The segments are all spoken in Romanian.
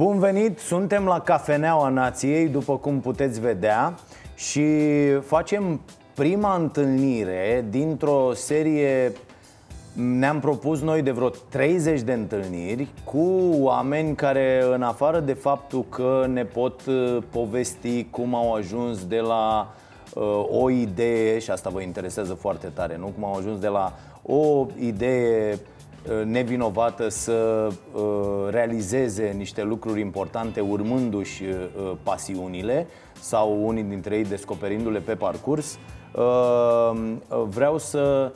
Bun venit, suntem la Cafeneaua Nației, după cum puteți vedea Și facem prima întâlnire dintr-o serie ne-am propus noi de vreo 30 de întâlniri cu oameni care, în afară de faptul că ne pot uh, povesti cum au ajuns de la uh, o idee, și asta vă interesează foarte tare, nu? Cum au ajuns de la o idee uh, nevinovată să uh, realizeze niște lucruri importante urmându-și uh, pasiunile sau unii dintre ei descoperindu-le pe parcurs. Uh, vreau să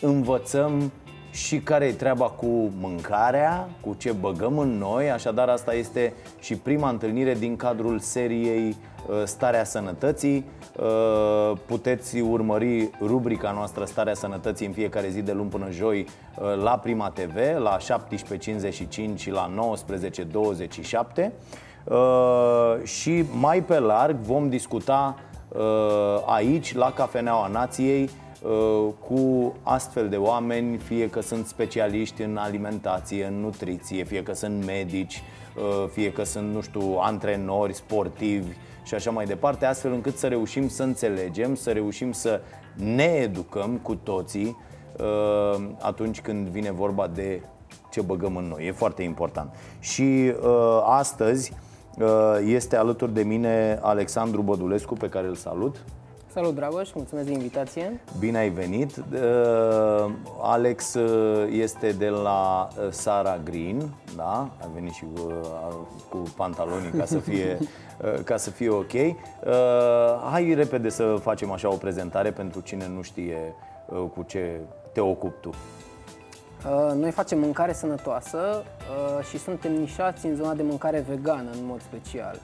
învățăm și care e treaba cu mâncarea, cu ce băgăm în noi? Așadar asta este și prima întâlnire din cadrul seriei uh, Starea Sănătății. Uh, Puteți urmări rubrica noastră Starea Sănătății în fiecare zi de luni până joi uh, la Prima TV La 17.55 și la 19.27 Și mai pe larg vom discuta aici, la Cafeneaua Nației Uh, cu astfel de oameni, fie că sunt specialiști în alimentație, în nutriție, fie că sunt medici, uh, fie că sunt, nu știu, antrenori sportivi și așa mai departe, astfel încât să reușim să înțelegem, să reușim să ne educăm cu toții uh, atunci când vine vorba de ce băgăm în noi. E foarte important. Și astăzi este alături de mine Alexandru Bădulescu, pe care îl salut. Salut, Dragoș, mulțumesc de invitație. Bine ai venit. Uh, Alex uh, este de la uh, Sara Green, da? A venit și cu, cu pantalonii ca să fie, ca să fie ok. Hai repede să facem așa o prezentare pentru cine nu știe cu ce te ocupi tu. Noi facem mâncare sănătoasă și suntem nișați în zona de mâncare vegană în mod special.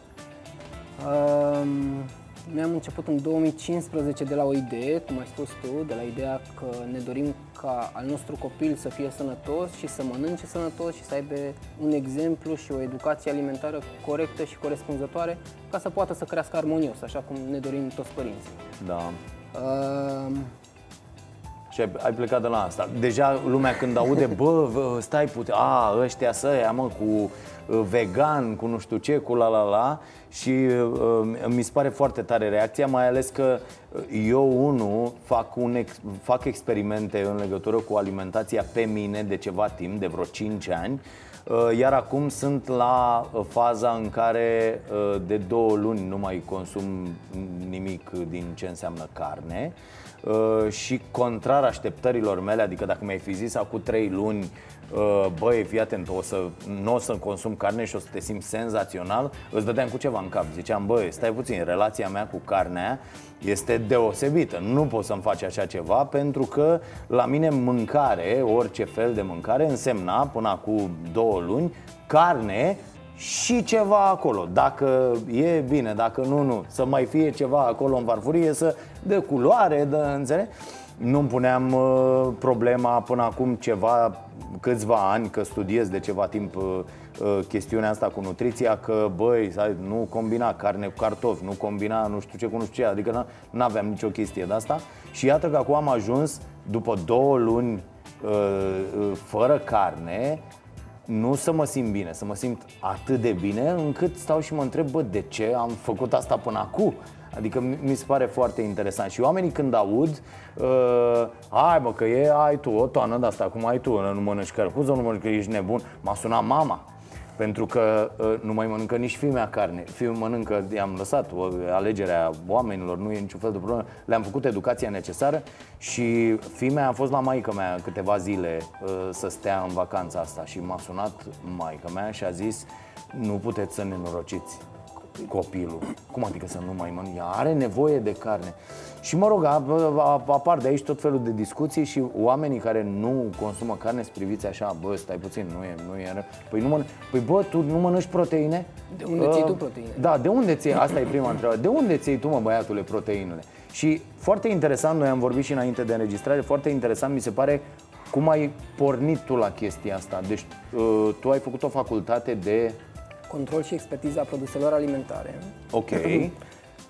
Noi am început în 2015 de la o idee, cum ai spus tu, de la ideea că ne dorim ca al nostru copil să fie sănătos și să mănânce sănătos și să aibă un exemplu și o educație alimentară corectă și corespunzătoare ca să poată să crească armonios, așa cum ne dorim toți părinții. Da. Uh, și ai, ai plecat de la asta. Deja lumea când aude, bă, bă stai pute, a, ăștia să ia, mă, cu uh, vegan, cu nu știu ce, cu la la la Și uh, mi se pare foarte tare reacția, mai ales că uh, eu, unul, fac, un ex, fac experimente în legătură cu alimentația pe mine de ceva timp, de vreo 5 ani uh, iar acum sunt la faza în care de două luni nu mai consum nimic din ce înseamnă carne Uh, și contrar așteptărilor mele, adică dacă mi-ai fi zis acum 3 luni uh, băi, fii atent, o să, nu o să consum carne și o să te simți senzațional, îți dădeam cu ceva în cap. Ziceam, băi, stai puțin, relația mea cu carnea este deosebită. Nu poți să-mi faci așa ceva pentru că la mine mâncare, orice fel de mâncare, însemna până acum două luni carne și ceva acolo. Dacă e bine, dacă nu, nu. Să mai fie ceva acolo în farfurie, să de culoare, de înțeleg? Nu-mi puneam uh, problema până acum ceva, câțiva ani, că studiez de ceva timp uh, uh, chestiunea asta cu nutriția, că băi, nu combina carne cu cartofi, nu combina nu știu ce cu nu știu ce, adică nu aveam nicio chestie de asta. Și iată că acum am ajuns, după două luni uh, uh, fără carne, nu să mă simt bine, să mă simt atât de bine încât stau și mă întreb, bă, de ce am făcut asta până acum? Adică mi se pare foarte interesant. Și oamenii când aud uh, Hai bă că e, ai tu o toană de asta Cum ai tu, nu mănânci cărpuză, nu mănânci că ești nebun. M-a sunat mama pentru că uh, nu mai mănâncă nici fimea carne. Fiul mănâncă, i-am lăsat o, alegerea oamenilor, nu e niciun fel de problemă. Le-am făcut educația necesară Și fimea a fost la maică mea câteva zile uh, să stea în vacanța asta Și m-a sunat maică mea și a zis Nu puteți să nenorociți copilul. Cum adică să nu mai mănânce? Are nevoie de carne. Și mă rog, apar de aici tot felul de discuții și oamenii care nu consumă carne sunt priviți așa, bă, stai puțin, nu e, nu e Păi, nu mănânci, păi bă, tu nu mănânci proteine? De unde ții tu proteine? Da, de unde ții, asta e prima întrebare, de unde ții tu, mă, băiatule, proteinele? Și foarte interesant, noi am vorbit și înainte de înregistrare, foarte interesant mi se pare cum ai pornit tu la chestia asta. Deci uh, tu ai făcut o facultate de control și expertiza produselor alimentare. Ok.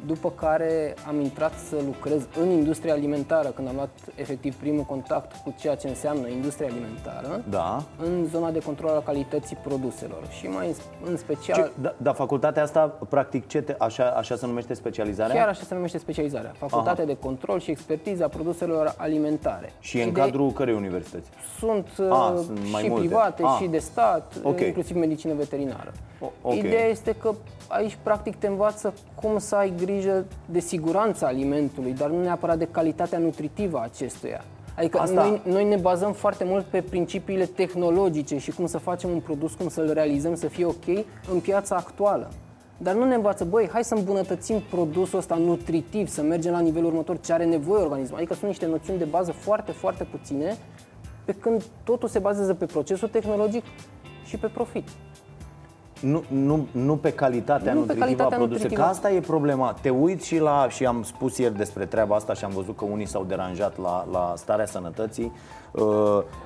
după care am intrat să lucrez în industria alimentară, când am luat efectiv primul contact cu ceea ce înseamnă industria alimentară, Da. în zona de control al calității produselor și mai în- în special... Ce, da, dar facultatea asta, practic, ce te, așa, așa se numește specializarea? Chiar așa se numește specializarea, Facultatea de Control și Expertiză a Produselor Alimentare. Și e în Ideea- cadrul cărei universități? Sunt, Ah, uh, sunt mai și multe. private Ah. și de stat, Ok. inclusiv medicină veterinară. O- ok. Ideea este că aici practic te învață cum să ai grijă de siguranța alimentului, dar nu neapărat de calitatea nutritivă a acestuia. Adică Asta- noi, noi ne bazăm foarte mult pe principiile tehnologice și cum să facem un produs, cum să-l realizăm să fie ok în piața actuală. Dar nu ne învață, băi, hai să îmbunătățim produsul ăsta nutritiv, să mergem la nivelul următor, ce are nevoie organismul. Adică sunt niște noțiuni de bază foarte, foarte puține, pe când totul se bazează pe procesul tehnologic și pe profit. Nu, nu, nu pe calitatea Nu pe nutritivă calitatea a produselor. nutritivă. Că asta e problema. Te uiți și la, și am spus ieri despre treaba asta și am văzut că unii s-au deranjat la, la starea sănătății. Uh,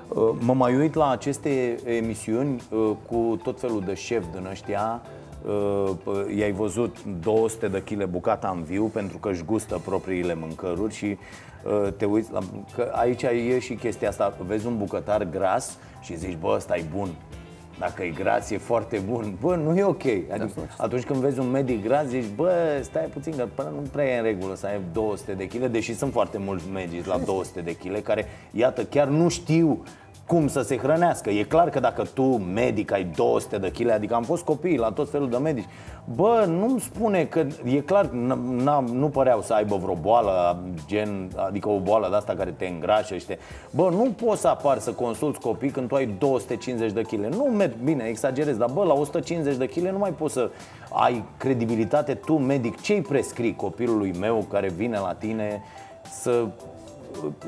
uh, mă mai uit la aceste emisiuni uh, cu tot felul de șef din ăștia Uh, p- i-ai văzut 200 de kg bucata în viu pentru că își gustă propriile mâncăruri și uh, te uiți la, că aici e și chestia asta, vezi un bucătar gras și zici, bă, ăsta e bun, dacă e gras, e foarte bun. Bă, nu e ok. Adică, atunci când vezi un medic gras, zici, bă, stai puțin, că până nu prea e în regulă să ai 200 de kg, deși sunt foarte mulți medici la 200 de kg care, iată, chiar nu știu cum să se hrănească. E clar că dacă tu, medic, ai 200 de kg, adică am fost copii la tot felul de medici, bă, nu-mi spune că e clar, n- n- nu păreau să aibă vreo boală, gen, adică o boală de asta care te îngrașă și te... Bă, nu poți să apar să consulți copii când tu ai 250 de kg. Nu merg bine, exagerez, dar bă, la 150 de kg nu mai poți să ai credibilitate tu, medic. Ce-i prescrii copilului meu care vine la tine să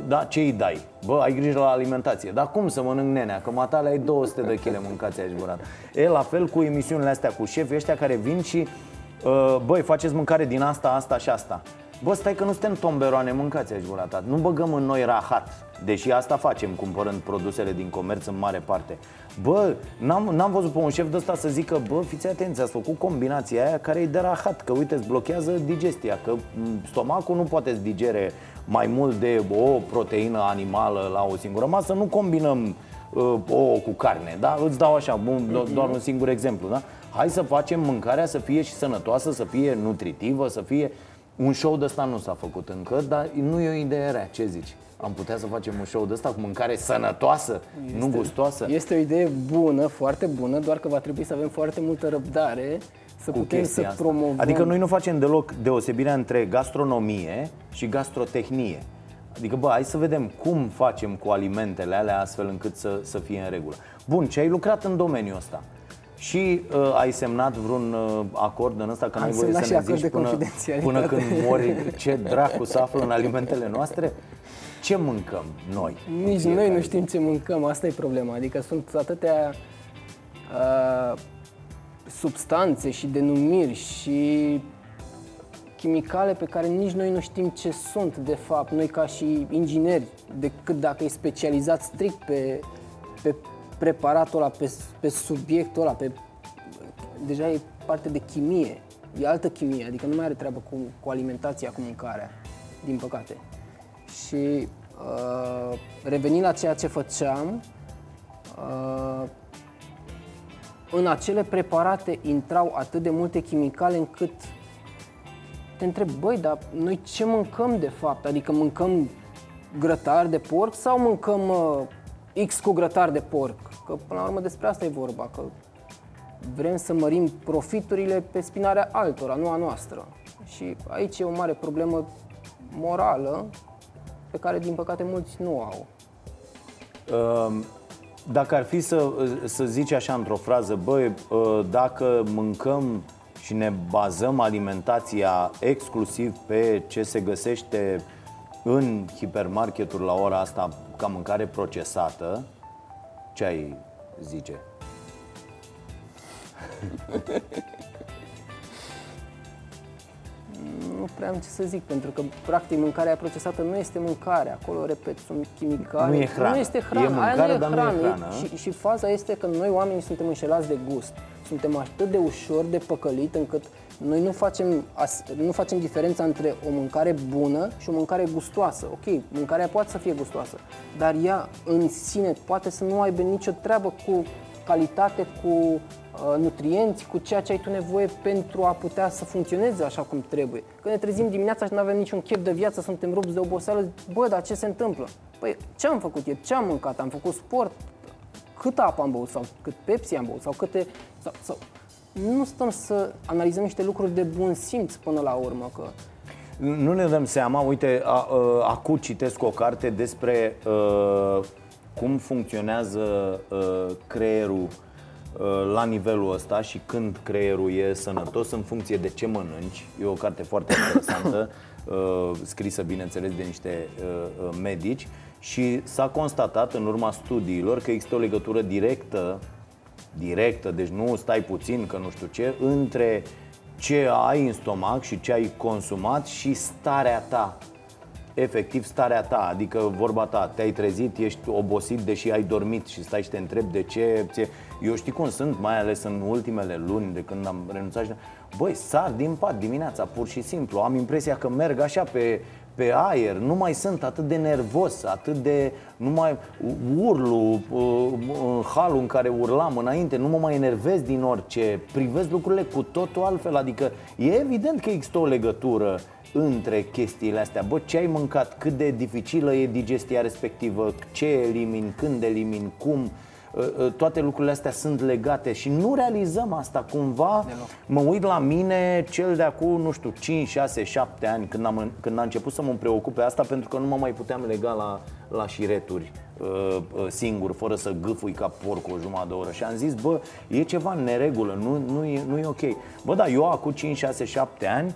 da, ce îi dai? Bă, ai grijă la alimentație. Dar cum să mănânc nenea? Că matale ai 200 de kg mâncați aici gurat. E la fel cu emisiunile astea cu șefii ăștia care vin și uh, băi, faceți mâncare din asta, asta și asta. Bă, stai că nu suntem tomberoane, mâncați aici gura ta. Nu băgăm în noi rahat, deși asta facem cumpărând produsele din comerț în mare parte. Bă, n-am, n-am văzut pe un șef de ăsta să zică, bă, fiți atenți, ați făcut combinația aia care e de rahat, că uite, îți blochează digestia, că m, stomacul nu poate să digere mai mult de o proteină animală la o singură masă, nu combinăm uh, ouă cu carne, da? Îți dau așa, bun, do- doar un singur exemplu, da? Hai să facem mâncarea să fie și sănătoasă, să fie nutritivă, să fie... Un show de ăsta nu s-a făcut încă, dar nu e o idee rea, ce zici? Am putea să facem un show de ăsta cu mâncare sănătoasă, nu gustoasă? Este o idee bună, foarte bună, doar că va trebui să avem foarte multă răbdare să cu putem să chestia asta. promovăm. Adică noi nu facem deloc deosebirea între gastronomie și gastrotehnie. Adică, bă, hai să vedem cum facem cu alimentele alea astfel încât să, să fie în regulă. Bun, ce ai lucrat în domeniul ăsta? Și uh, ai semnat vreun uh, acord în ăsta că Am n-ai voie semnat să și ne acord zici de până, confidențialitate. până când mori ce dracu să află în alimentele noastre? Ce mâncăm noi? în Nici fiecare noi nu zi? știm ce mâncăm, asta e problema. Adică sunt atâtea uh, substanțe și denumiri și chimicale pe care nici noi nu știm ce sunt de fapt, noi ca și ingineri, decât dacă e specializat strict pe, pe preparatul ăla, pe, pe subiectul ăla, pe, deja e parte de chimie, e altă chimie, adică nu mai are treabă cu, cu alimentația, cu mâncarea, din păcate. Și uh, revenind la ceea ce făceam, uh, în acele preparate intrau atât de multe chimicale încât te întreb, băi, dar noi ce mâncăm de fapt? Adică mâncăm grătar de porc sau mâncăm uh, X cu grătar de porc? Că până la urmă despre asta e vorba, că vrem să mărim profiturile pe spinarea altora, nu a noastră. Și aici e o mare problemă morală pe care, din păcate, mulți nu o au. Um, Dacă ar fi să, să zici așa într-o frază, băi, uh, dacă mâncăm și ne bazăm alimentația exclusiv pe ce se găsește în hipermarketuri la ora asta ca mâncare procesată, ce ai zice? Nu prea am ce să zic, pentru că, practic, mâncarea procesată nu este mâncare. Acolo, repet, sunt chimicale. Nu e hrană. Nu este hrană. E mâncare, Aia nu e dar nu e hrană. hrană, Și, și faza este că noi, oamenii, suntem înșelați de gust. Suntem atât de ușor de păcălit încât Noi nu facem, as- nu facem diferența între o mâncare bună și o mâncare gustoasă. Ok, mâncarea poate să fie gustoasă, dar ea în sine poate să nu aibă nicio treabă cu calitate, cu uh, nutrienți, cu ceea ce ai tu nevoie pentru a putea să funcționeze așa cum trebuie. Când ne trezim dimineața și nu avem niciun chef de viață, suntem rupți de oboseală, bă, dar ce se întâmplă? Păi, ce am făcut eu? Ce am mâncat? Am făcut sport? Cât apă am băut? Sau cât Pepsi am băut? Sau câte... Sau, sau... Nu stăm să analizăm niște lucruri de bun simț până la urmă, că Nu ne dăm seama, uite, a, a, acum citesc o carte despre a, cum funcționează a, creierul a, la nivelul ăsta și când creierul e sănătos în funcție de ce mănânci. E o carte foarte interesantă, a, scrisă, bineînțeles, de niște a, a, medici și s-a constatat în urma studiilor că există o legătură directă directă, deci nu stai puțin că nu știu ce, între ce ai în stomac și ce ai consumat și starea ta. Efectiv starea ta, adică vorba ta, te-ai trezit, ești obosit deși ai dormit și stai și te întrebi de ce ție... Eu știi cum sunt, mai ales în ultimele luni de când am renunțat și... Băi, sar din pat dimineața, pur și simplu, am impresia că merg așa pe, pe aer, nu mai sunt atât de nervos, atât de... Nu mai urlu uh, în halul în care urlam înainte, nu mă mai enervez din orice, privesc lucrurile cu totul altfel, adică e evident că există o legătură între chestiile astea. Bă, ce ai mâncat, cât de dificilă e digestia respectivă, ce elimini, când elimini, cum toate lucrurile astea sunt legate și nu realizăm asta cumva. Mă uit la mine, cel de acum, nu știu, 5, 6, 7 ani, când am, când am început să mă preocupe asta, pentru că nu mă mai puteam lega la, la șireturi uh, uh, singur, fără să gâfui ca porc o jumătate de oră. Și am zis, bă, e ceva în neregulă, nu, nu, e, nu e ok. Bă, da, eu acum 5, 6, 7 ani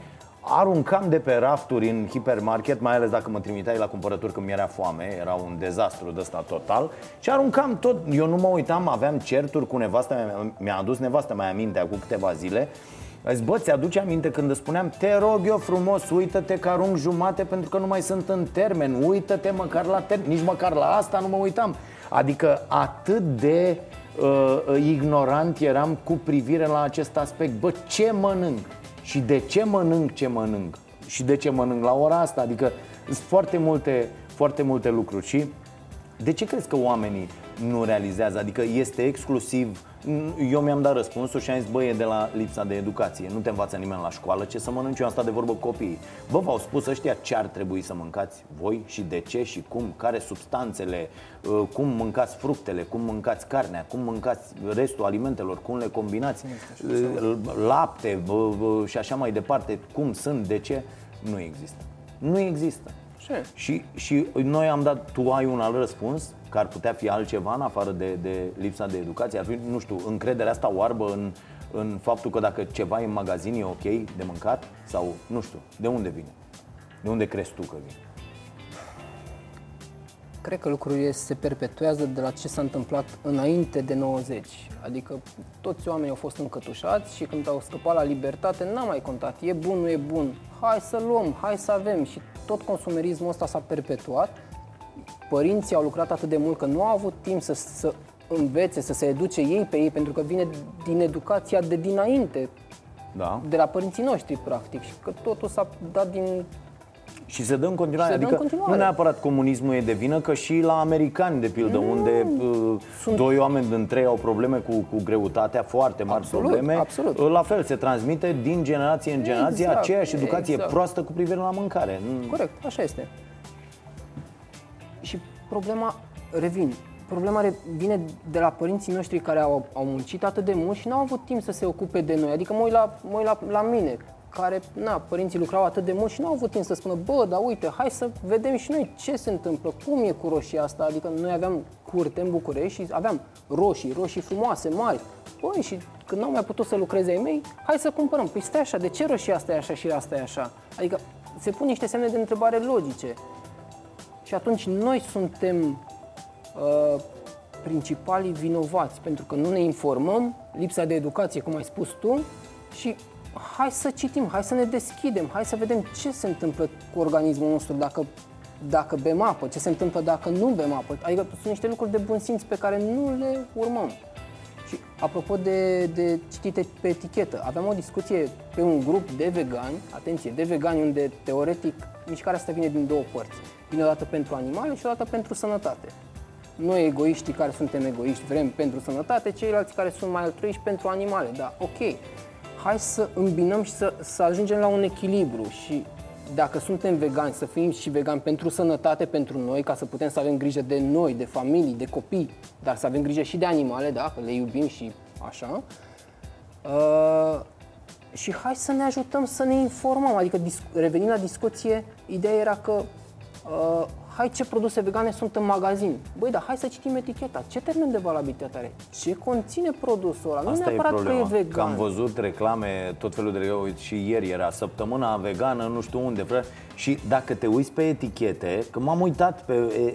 aruncam de pe rafturi în hipermarket, mai ales dacă mă trimiteai la cumpărături când mi-era foame, era un dezastru de ăsta total. Și aruncam tot, eu nu mă uitam, aveam certuri cu nevasta mea, mi-a adus nevasta mai aminte acum câteva zile. A zis, bă, ți-aduce aminte când îți spuneam Te rog eu frumos, uită-te că arunc jumate pentru că nu mai sunt în termen Uită-te măcar la termen, nici măcar la asta nu mă uitam. Adică atât de uh, ignorant eram cu privire la acest aspect. Bă, ce mănânc? Și de ce mănânc ce mănânc? Și de ce mănânc la ora asta? Adică sunt foarte multe, foarte multe lucruri și de ce crezi că oamenii nu realizează? Adică este exclusiv eu mi-am dat răspunsul și am zis, bă, e de la lipsa de educație Nu te învață nimeni la școală ce să mănânci Eu am stat de vorbă cu copiii. Bă, v-au spus ăștia ce ar trebui să mâncați voi și de ce și cum Care substanțele, uh, cum mâncați fructele, cum mâncați carnea Cum mâncați restul alimentelor, cum le combinați uh, Lapte și așa mai departe Cum sunt, de ce Nu există. Nu există. Ce? și, și noi am dat, tu ai un alt răspuns că ar putea fi altceva în afară de, de lipsa de educație? Ar fi, nu știu, încrederea asta oarbă în, în faptul că dacă ceva e în magazin e ok de mâncat? Sau, nu știu, de unde vine? De unde crezi tu că vine? Cred că lucrurile se perpetuează de la ce s-a întâmplat înainte de 90. Adică toți oamenii au fost încătușați și când au scăpat la libertate n-a mai contat. E bun, nu e bun. Hai să luăm, hai să avem. Și tot consumerismul ăsta s-a perpetuat. Părinții au lucrat atât de mult că nu au avut timp să, să învețe, să se educe ei pe ei, pentru că vine din educația de dinainte, Da? de la părinții noștri, practic. Și că totul s-a dat din Și se dă în continuare, Se dă în adică continuare. nu neapărat comunismul e de vină, că și la americani, de pildă, unde uh, Sunt- doi oameni din trei au probleme cu, cu greutatea, foarte mari Absolut, probleme, absolut. uh, la fel se transmite din generație în generație Exact, aceeași educație exact. proastă cu privire la mâncare. Nu- Corect, așa este. Și problema, revin, problema re- vine de la părinții noștri care au, au muncit atât de mult și n-au avut timp să se ocupe de noi. Adică mă uit la, mă uit la, la mine, care, na, părinții lucrau atât de mult și n-au avut timp să spună, bă, dar uite, hai să vedem și noi ce se întâmplă, cum e cu roșia asta. Adică noi aveam curte în București și aveam roșii, roșii frumoase, mari. Băi, și când n-au mai putut să lucreze ai mei, hai să cumpărăm. Păi stai așa, de ce roșia asta e așa și asta e așa? Adică se pun niște semne de întrebare logice. Și atunci noi suntem uh, principalii vinovați, pentru că nu ne informăm, lipsa de educație, cum ai spus tu, și hai să citim, hai să ne deschidem, hai să vedem ce se întâmplă cu organismul nostru dacă, dacă bem apă, ce se întâmplă dacă nu bem apă. Adică sunt niște lucruri de bun simț pe care nu le urmăm. Și Apropo de, de citite pe etichetă, aveam o discuție pe un grup de vegani, atenție, de vegani unde teoretic mișcarea asta vine din două părți. Vine o dată pentru animale și o dată pentru sănătate. Noi egoiștii care suntem egoiști vrem pentru sănătate, ceilalți care sunt mai altruiști pentru animale. Da, ok. Hai să îmbinăm și să, să ajungem la un echilibru și dacă suntem vegani, să fim și vegani pentru sănătate, pentru noi, ca să putem să avem grijă de noi, de familii, de copii, dar să avem grijă și de animale, da, că le iubim și așa. Uh, și hai să ne ajutăm să ne informăm, adică revenind la discuție, ideea era că uh, hai ce produse vegane sunt în magazin. Băi, dar hai să citim eticheta. Ce termen de valabilitate are? Ce conține produsul ăla? Asta nu neapărat e că e vegan. Că am văzut reclame, tot felul de reclame, și ieri era săptămâna vegană, nu știu unde, fră. Și dacă te uiți pe etichete, că m-am uitat pe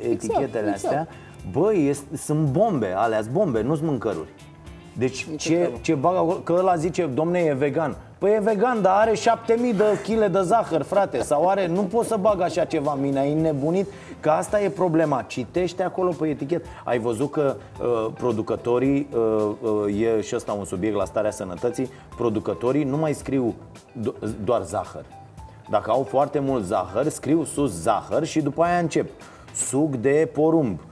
etichetele exact, astea, exact. băi, sunt bombe, alea bombe, nu sunt mâncăruri. Deci ce, ce bag acolo, că ăla zice, domne, e vegan. Păi e vegan, dar are 7000 de kg de zahăr, frate Sau are, nu pot să bag așa ceva mine, ai nebunit Că asta e problema, citește acolo pe etichet. Ai văzut că uh, producătorii, uh, uh, e și ăsta un subiect la starea sănătății Producătorii nu mai scriu do- doar zahăr. Dacă au foarte mult zahăr, scriu sus zahăr și după aia încep. Suc de porumb. uh,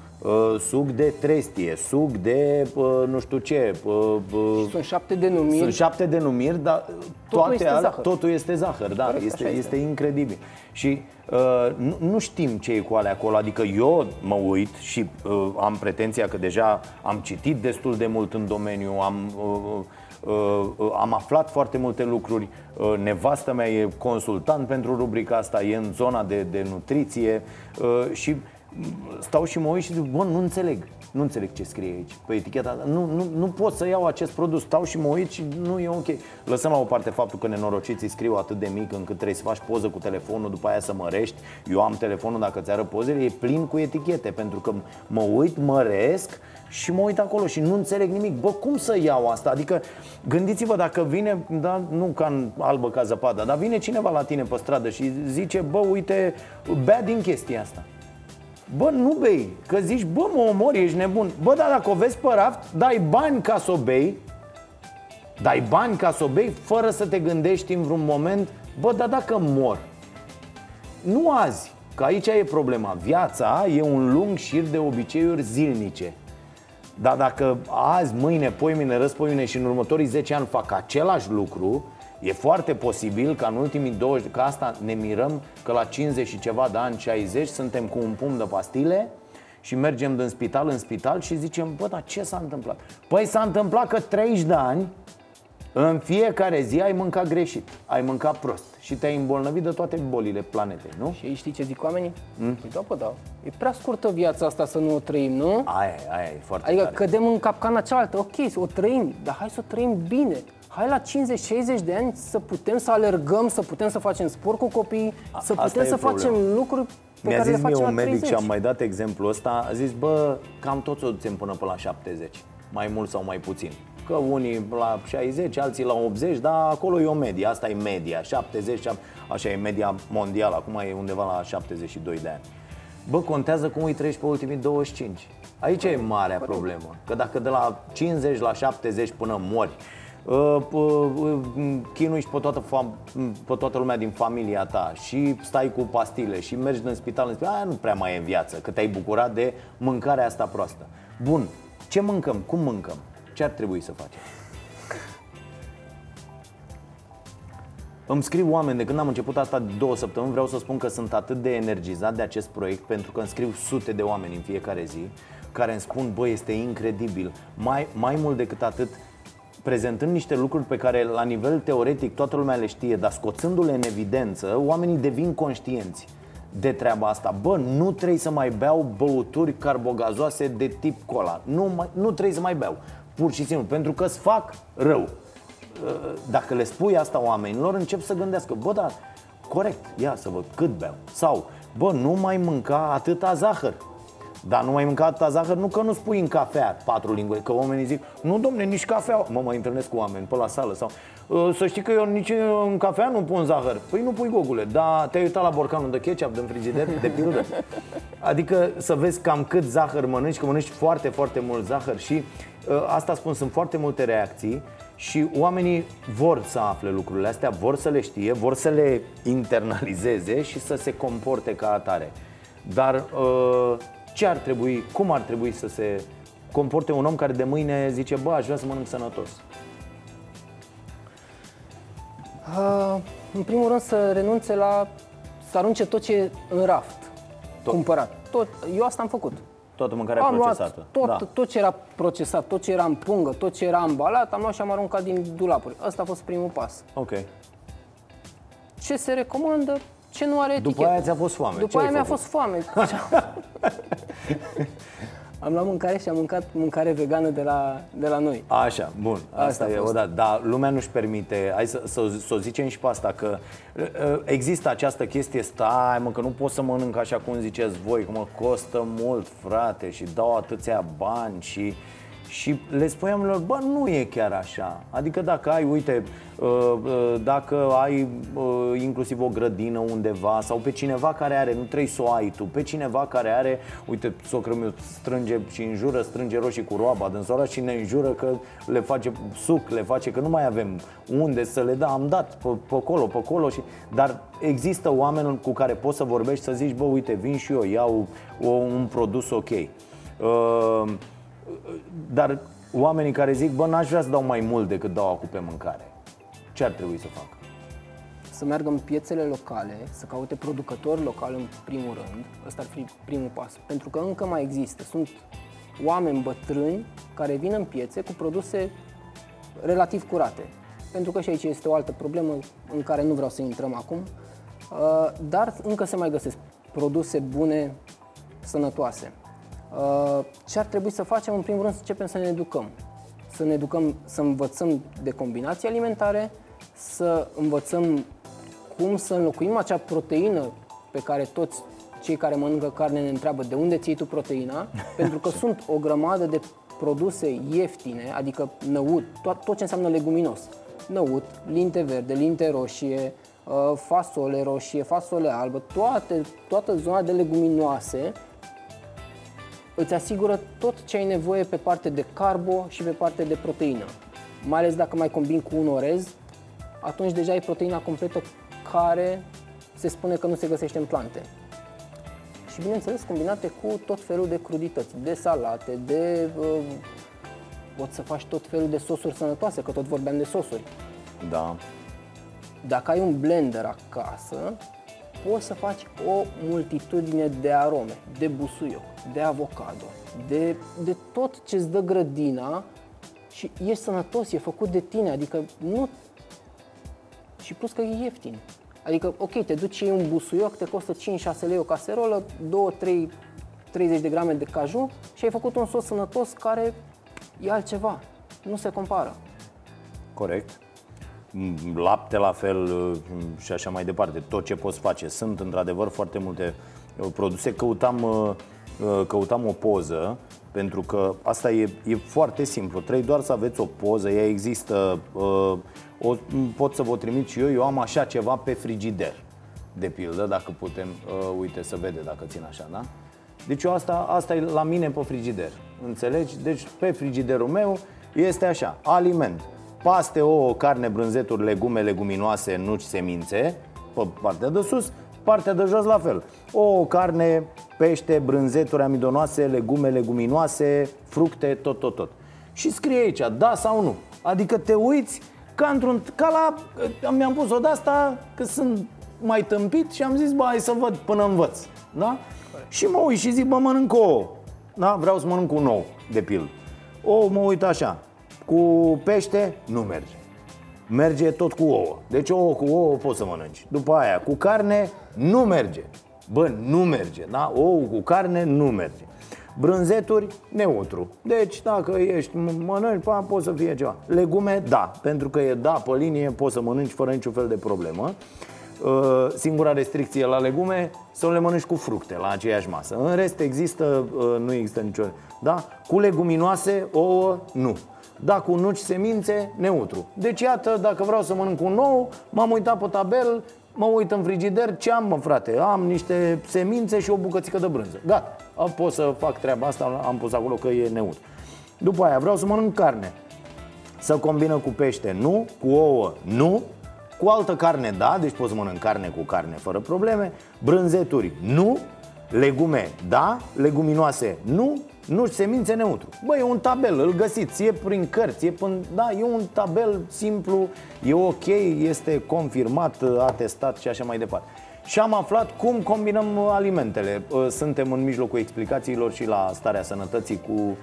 suc de trestie, suc de uh, nu știu ce. Uh, uh, sunt șapte denumiri. Sunt șapte denumiri, dar totul toate este ale, zahăr. Totul este zahăr, da, Corect, este, este. este incredibil. Și uh, nu, nu știm ce e cu alea acolo, adică eu mă uit și uh, am pretenția că deja am citit destul de mult în domeniu, am uh, Uh, uh, am aflat foarte multe lucruri. Uh, nevastă mea e consultant pentru rubrica asta, e în zona de, de nutriție uh, și stau și mă uit și zic, bă, nu înțeleg. Nu înțeleg ce scrie aici pe eticheta nu, nu, nu pot să iau acest produs. Stau și mă uit și nu e ok. Lăsăm la o parte faptul că nenorociții scriu atât de mic Încât trebuie să faci poză cu telefonul După aia să mărești. Eu am telefonul, dacă ți arăt pozele E plin cu etichete Pentru că mă uit, măresc și mă uit acolo și nu înțeleg nimic. Bă, cum să iau asta? Adică gândiți-vă dacă vine, da, nu ca în albă ca zăpada Dar vine cineva la tine pe stradă și zice Bă, uite, bea din chestia asta Bă, nu bei, că zici, bă, mă omori, ești nebun. Bă, dar dacă o vezi pe raft, dai bani ca să o bei. Dai bani ca să o bei fără să te gândești în vreun moment Bă, dar dacă mor. Nu azi, că aici e problema. Viața e un lung șir de obiceiuri zilnice. Dar dacă azi, mâine, poimine, răspoimine și în următorii 10 ani fac același lucru E foarte posibil ca în ultimii 20, că asta ne mirăm că la 50 și ceva de ani, 60, suntem cu un pumn de pastile și mergem din spital în spital și zicem, bă, dar ce s-a întâmplat? Păi s-a întâmplat că 30 de ani, în fiecare zi ai mâncat greșit, ai mâncat prost și te-ai îmbolnăvit de toate bolile planetei, nu? Și știi ce zic oamenii? Mm? Păi da, bă, da. E prea scurtă viața asta să nu o trăim, nu? Aia, aia e foarte Adică tare. cădem în capcana cealaltă, ok, o trăim, dar hai să o trăim bine hai la 50-60 de ani să putem să alergăm, să putem să facem sport cu copii, A, să putem să problema. facem lucruri pe Mi-a care zis le facem mie un medic 30. și am mai dat exemplu ăsta, a zis, bă, cam toți o ducem până pe la 70, mai mult sau mai puțin. Că unii la 60, alții la 80, dar acolo e o medie, asta e media, 70, așa e media mondială, acum e undeva la 72 de ani. Bă, contează cum îi treci pe ultimii 25. Aici e marea problemă, că dacă de la 50 la 70 până mori, Uh, uh, chinui pe toată, pe toată lumea din familia ta și stai cu pastile și mergi în spital, în spital, aia nu prea mai e în viață, că te-ai bucurat de mâncarea asta proastă. Bun, ce mâncăm? Cum mâncăm? Ce ar trebui să facem? Îmi scriu oameni, de când am început asta de două săptămâni, vreau să spun că sunt atât de energizat de acest proiect, pentru că îmi scriu sute de oameni în fiecare zi, care îmi spun, băi, este incredibil. Mai, mai mult decât atât, prezentând niște lucruri pe care la nivel teoretic toată lumea le știe, dar scoțându-le în evidență, oamenii devin conștienți de treaba asta. Bă, nu trebuie să mai beau băuturi carbogazoase de tip cola. Nu, mai, nu trebuie să mai beau. Pur și simplu, pentru că îți fac rău. Uh, dacă le spui asta oamenilor, încep să gândească, bă, dar corect, ia să văd cât beau. Sau, bă, nu mai mânca atâta zahăr. Dar nu mai mânca atâta zahăr, nu că nu spui în cafea patru linguri Că oamenii zic, nu domne, nici cafea. Mă, mă întâlnesc cu oameni pe la sală sau "Uh, Să știi că eu nici în cafea nu pun zahăr. Păi nu pui gogule, dar te-ai uitat la borcanul de ketchup din frigider, de pildă? Adică să vezi cam cât zahăr mănânci Că mănânci foarte, foarte mult zahăr Și uh, asta spun, sunt foarte multe reacții și oamenii vor să afle lucrurile astea, vor să le știe, vor să le internalizeze și să se comporte ca atare. Dar uh, ce ar trebui, cum ar trebui să se comporte un om care de mâine zice, bă, aș vrea să mănânc sănătos? Uh, în primul rând să renunțe la, să arunce tot ce e în raft, tot. cumpărat. Tot, eu asta am făcut. Toată mâncarea am procesată. luat tot, da. tot ce era procesat, tot ce era în pungă, tot ce era ambalat, am luat și am aruncat din dulapuri. Asta a fost primul pas. Ok. Ce se recomandă, ce nu are etichetă. După aia ți-a fost foame. După Ce aia ai mi-a făcut? fost foame. am luat mâncare și am mâncat mâncare vegană de la, de la noi. Așa, bun, asta, Asta a e fost. odată. Dar lumea nu-și permite, hai să, să, să o zicem și pe asta, că uh, există această chestie, stai mă, că nu pot să mănânc așa cum ziceți voi, că mă costă mult, frate, și dau atâția bani și... Și le spuneam lor, bă, nu e chiar așa. Adică dacă ai, uite, uh, uh, dacă ai uh, inclusiv o grădină undeva sau pe cineva care are, nu trebuie să o ai tu, pe cineva care are, uite, socră meu strânge și înjură, strânge roșii cu roaba din sora și ne înjură că le face suc, le face, că nu mai avem unde să le da, am dat pe, pe acolo, pe acolo și... Dar există oameni cu care poți să vorbești, să zici, bă, uite, vin și eu, iau o, un produs ok. Uh, dar oamenii care zic, bă, n-aș vrea să dau mai mult decât dau acum pe mâncare Ce ar trebui să fac? Să meargă în piețele locale, să caute producători locali în primul rând. Ăsta ar fi primul pas. Pentru că încă mai există. Sunt oameni bătrâni care vin în piețe cu produse relativ curate. Pentru că și aici este o altă problemă în care nu vreau să intrăm acum. Uh, Dar încă se mai găsesc produse bune, sănătoase. Uh, Ce ar trebui să facem? În primul rând să începem să ne educăm. Să ne educăm, să învățăm de combinații alimentare, să învățăm cum să înlocuim acea proteină pe care toți cei care mănâncă carne ne întreabă de unde ții tu proteina, pentru că sunt o grămadă de produse ieftine, adică năut, tot, tot ce înseamnă leguminos. Năut, linte verde, linte roșie, uh, fasole roșie, fasole albă, toate, toată zona de leguminoase îți asigură tot ce ai nevoie pe parte de carbo și pe parte de proteină. Mai ales dacă mai combini cu un orez, atunci deja ai proteina completă care se spune că nu se găsește în plante. Și bineînțeles combinate cu tot felul de crudități, de salate, de... Uh, poți să faci tot felul de sosuri sănătoase, că tot vorbeam de sosuri. Da, Dacă ai un blender acasă, poți să faci o multitudine de arome, de busuioc, de avocado, de, de tot ce îți dă grădina și ești sănătos, e făcut de tine, adică nu... Și plus că e ieftin. Adică, ok, te duci și iei un busuioc, te costă 5-6 lei o caserolă, 2-3 30 de grame de caju și ai făcut un sos sănătos care e altceva. Nu se compară. corect Mm, Lapte la fel uh, și așa mai departe Tot ce poți face Sunt într-adevăr foarte multe uh, produse Căutam, uh, uh, căutam o poză pentru că asta e, e foarte simplu Trebuie doar să aveți o poză Ea există uh, o, Pot să vă o trimit și eu Eu am așa ceva pe frigider De pildă, dacă putem uh, Uite, să vede dacă țin așa, da? Deci eu asta, asta e la mine pe frigider Înțelegi? Deci pe frigiderul meu este așa Aliment Paste, ouă, carne, brânzeturi, legume, leguminoase, nuci, semințe Pe partea de sus Partea de jos la fel Ouă, carne, pește, brânzeturi amidonoase, legume, leguminoase, fructe, tot, tot, tot Și scrie aici, da sau nu Adică te uiți ca într-un, ca la, mi-am pus o de asta că sunt mai tâmpit și am zis, bă, hai să văd până învăț, da? Și mă uit și zic, bă, mănânc ouă, da? Vreau să mănânc un ou, de pildă. Ou mă uit așa, cu pește nu merge. Merge tot cu ouă. Deci ouă cu ouă poți să mănânci. După aia, cu carne nu merge. Bă, nu merge, da? Ou cu carne nu merge. Brânzeturi, neutru. Deci, dacă ești mănânci, pa, poți să fie ceva. Legume, da, pentru că e da pe linie, poți să mănânci fără niciun fel de problemă. Uh, singura restricție la legume să le mănânci cu fructe la aceeași masă. În rest există, uh, nu există nicio... Da? Cu leguminoase, ouă, nu. Da, cu nuci, semințe, neutru. Deci iată, dacă vreau să mănânc un nou, m-am uitat pe tabel, mă uit în frigider, ce am, mă, frate? Am niște semințe și o bucățică de brânză. Gata, pot să fac treaba asta, am pus acolo că e neutru. După aia vreau să mănânc carne. Să combină cu pește, nu, cu ouă, nu, cu altă carne, da, deci poți să mănânc carne cu carne fără probleme Brânzeturi, nu Legume, da, leguminoase, nu nu semințe neutru Bă, e un tabel, îl găsiți, e prin cărți, e până, da, e un tabel simplu, e ok, este confirmat, atestat și așa mai departe și am aflat cum combinăm alimentele. Suntem în mijlocul explicațiilor și la starea sănătății cu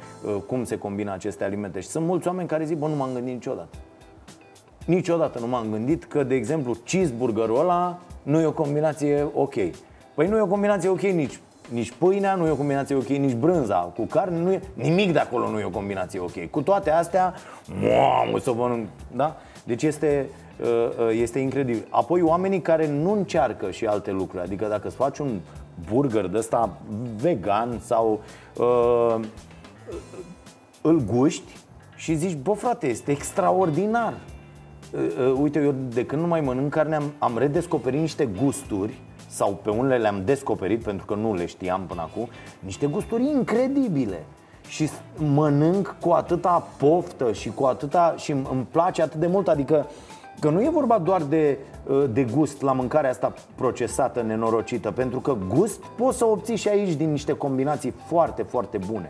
cum se combină aceste alimente. Și sunt mulți oameni care zic, bă, nu m-am gândit niciodată. Niciodată nu m-am gândit că, de exemplu, cheeseburgerul ăla nu e o combinație ok. Păi nu e o combinație ok nici nici pâinea, nu e o combinație ok, nici brânza cu carne, nu e, nimic de acolo nu e o combinație ok. Cu toate astea, mamă, să mănânc, da? Deci este, uh, uh, este incredibil. Apoi oamenii care nu încearcă și alte lucruri, adică dacă îți faci un burger de ăsta vegan sau uh, îl guști și zici, bă frate, este extraordinar uite, eu de când nu mai mănânc carne am, am redescoperit niște gusturi sau pe unele le-am descoperit pentru că nu le știam până acum, niște gusturi incredibile. Și mănânc cu atâta poftă și cu atâta și îmi place atât de mult, adică că nu e vorba doar de, de gust la mâncarea asta procesată, nenorocită, pentru că gust poți să obții și aici din niște combinații foarte, foarte bune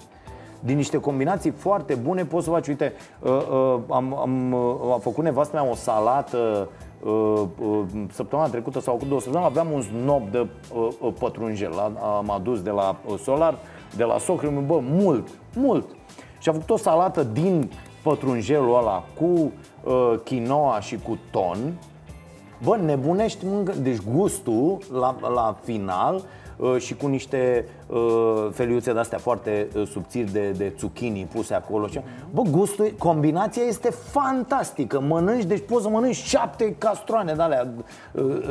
din niște combinații foarte bune poți să faci, uite, uh, uh, am, am, uh, am făcut nevastă mea o salată uh, uh, săptămâna trecută sau cu două săptămâni aveam un snob de uh, uh, pătrunjel, am adus de la uh, Solar, de la Socru, bă, mult, mult. Și a făcut o salată din pătrunjelul ăla cu uh, quinoa și cu ton. Bă, nebunești, deci gustul la, la final Uh, și cu niște uh, feliuțe de-astea foarte uh, subțiri de, de zucchini puse acolo. Bă, gustul, combinația este fantastică. Mănânci, deci poți să mănânci șapte castroane de alea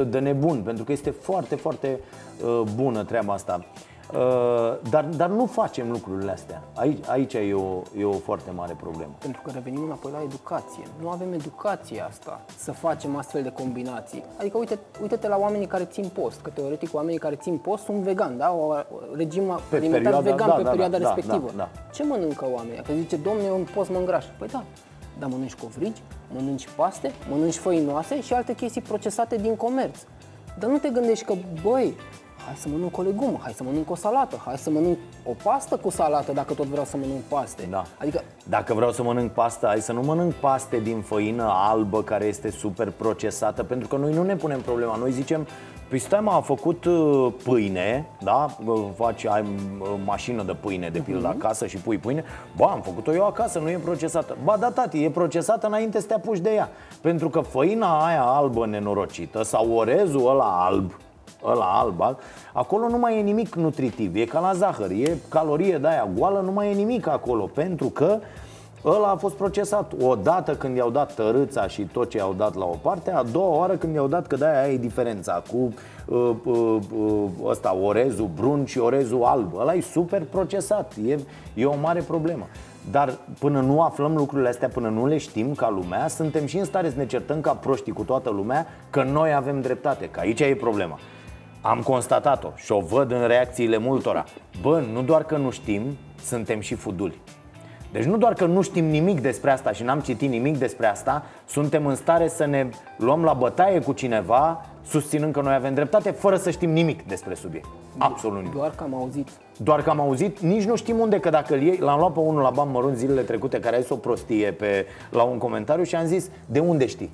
de nebun, pentru că este foarte, foarte bună treaba asta. Uh, dar, dar nu facem lucrurile astea. Aici, aici e, o, e o foarte mare problemă. Pentru că revenim înapoi la educație. Nu avem educație asta să facem astfel de combinații. Adică uite, uite-te la oamenii care țin post, că teoretic oamenii care țin post sunt vegan, da? O regim pe alimentar perioada, vegan da, pe da, perioada da, respectivă. Da, da. Ce mănâncă oamenii? Că zice, domne, eu în post mă îngraș. Păi da, dar mănânci covrigi, mănânci paste, mănânci făinoase și alte chestii procesate din comerț. Dar nu te gândești că, băi, hai să mănânc o legumă, hai să mănânc o salată, hai să mănânc o pastă cu salată dacă tot vreau să mănânc paste. Da. Adică... Dacă vreau să mănânc pastă, hai să nu mănânc paste din făină albă care este super procesată, pentru că noi nu ne punem problema. Noi zicem, Păi stai mă, a făcut uh, pâine, da? Faci, ai uh, mașină de pâine, de pildă, uh-huh. acasă și pui pâine Ba, am făcut-o eu acasă, nu e procesată Ba, da, tati, e procesată înainte să te apuci de ea Pentru că făina aia albă nenorocită sau orezul ăla alb ăla alb, alb, acolo nu mai e nimic nutritiv, e ca la zahăr, e calorie de aia goală, nu mai e nimic acolo, pentru că ăla a fost procesat o dată când i-au dat tărâța și tot ce i-au dat la o parte, a doua oară când i-au dat că de-aia e diferența cu uh, uh, uh, ăsta, orezul brun și orezul alb. Ăla e super procesat, e, e o mare problemă. Dar până nu aflăm lucrurile astea, până nu le știm ca lumea, suntem și în stare să ne certăm ca proștii cu toată lumea că noi avem dreptate, că aici e problema. Am constatat-o și o văd în reacțiile multora. Bă, nu doar că nu știm, suntem și fuduli. Deci nu doar că nu știm nimic despre asta și n-am citit nimic despre asta, suntem în stare să ne luăm la bătaie cu cineva, susținând că noi avem dreptate, fără să știm nimic despre subiect. Absolut nimic. Doar că am auzit. Doar că am auzit, nici nu știm unde, că dacă îl iei, l-am luat pe unul la bani mărunt zilele trecute care a zis o prostie pe, la un comentariu și am zis, de unde știi?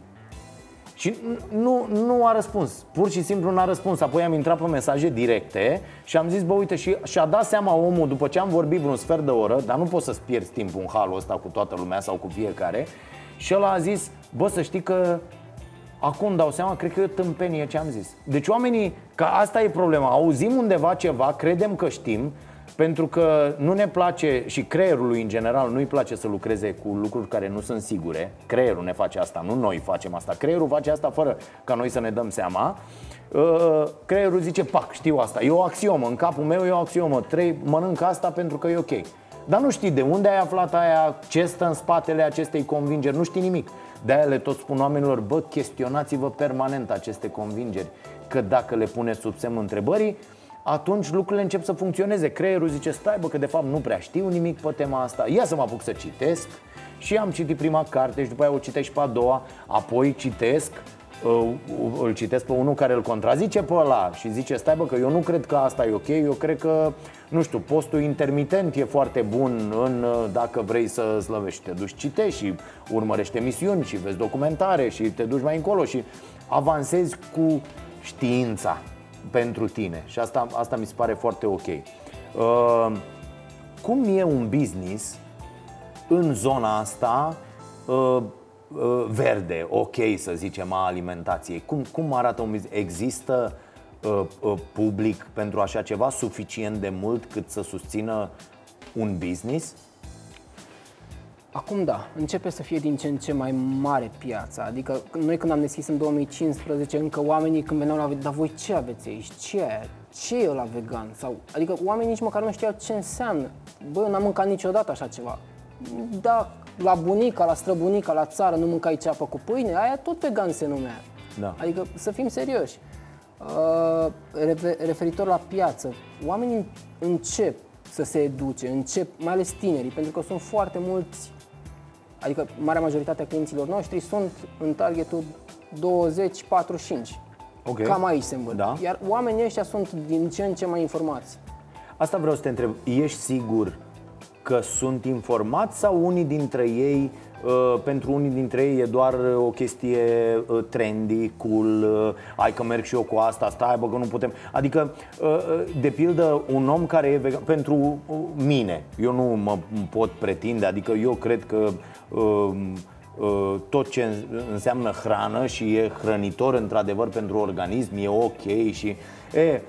Și nu, nu a răspuns, pur și simplu n-a răspuns. Apoi am intrat pe mesaje directe și am zis, bă, uite, și și-a dat seama omul După ce am vorbit vreun sfert de oră Dar nu poți să-ți pierzi timpul în halul ăsta cu toată lumea sau cu fiecare. Și el a zis, bă, să știi că Acum dau seama, cred că e o tâmpenie ce am zis. Deci oamenii, că asta e problema Auzim undeva ceva, credem că știm Pentru că nu ne place și creierului în general nu-i place să lucreze cu lucruri care nu sunt sigure. Creierul ne face asta, nu noi facem asta. Creierul face asta fără ca noi să ne dăm seama. Uh, creierul zice, pac, știu asta, e o axiomă, în capul meu e o axiomă, trei, mănânc asta pentru că e ok. Dar nu știi de unde ai aflat aia, ce stă în spatele acestei convingeri, nu știi nimic. De-aia le tot spun oamenilor, bă, chestionați-vă permanent aceste convingeri, că dacă le puneți sub semnul întrebării, atunci lucrurile încep să funcționeze. Creierul zice, stai bă, că de fapt nu prea știu nimic pe tema asta, ia să mă apuc să citesc. Și am citit prima carte și după aia o citești și pe a doua, apoi citesc uh, îl citesc pe unul care îl contrazice pe ăla și zice stai bă că eu nu cred că asta e ok, eu cred că, nu știu, postul intermitent e foarte bun în uh, dacă vrei să slăvești, te duci citești și urmărești emisiuni și vezi documentare și te duci mai încolo și avansezi cu știința pentru tine și asta, asta mi se pare foarte ok. Uh, cum e un business în zona asta uh, uh, verde, ok să zicem, a alimentației? Cum, cum arată un business? Există uh, uh, public pentru așa ceva suficient de mult cât să susțină un business? Acum da, începe să fie din ce în ce mai mare piața. Adică noi când am deschis în 2015, încă oamenii când veneau la dar voi ce aveți aici? Ce e aia? Ce e la vegan? Sau, adică oamenii nici măcar nu știau ce înseamnă. Bă, n-am mâncat niciodată așa ceva. Da, la bunica, la străbunica, la țară nu mâncai ceapă cu pâine, aia tot vegan se numea. Da. Adică să fim serioși. Uh, referitor la piață, oamenii încep să se educe, încep, mai ales tinerii, pentru că sunt foarte mulți Adică marea majoritate a clienților noștri sunt în targetul 20-45. Okay. Cam aici se învăț. Da. Iar oamenii ăștia sunt din ce în ce mai informați. Asta vreau să te întreb. Ești sigur că sunt informați sau unii dintre ei, uh, pentru unii dintre ei e doar o chestie uh, trendy, cool, uh, hai că merg și eu cu asta, stai bă că nu putem. Adică, uh, uh, de pildă, un om care e vegan, pentru uh, mine, eu nu mă pot pretinde, adică eu cred că Um, uh, tot ce înseamnă hrană și e hrănitor într-adevăr pentru organism, e ok și... E,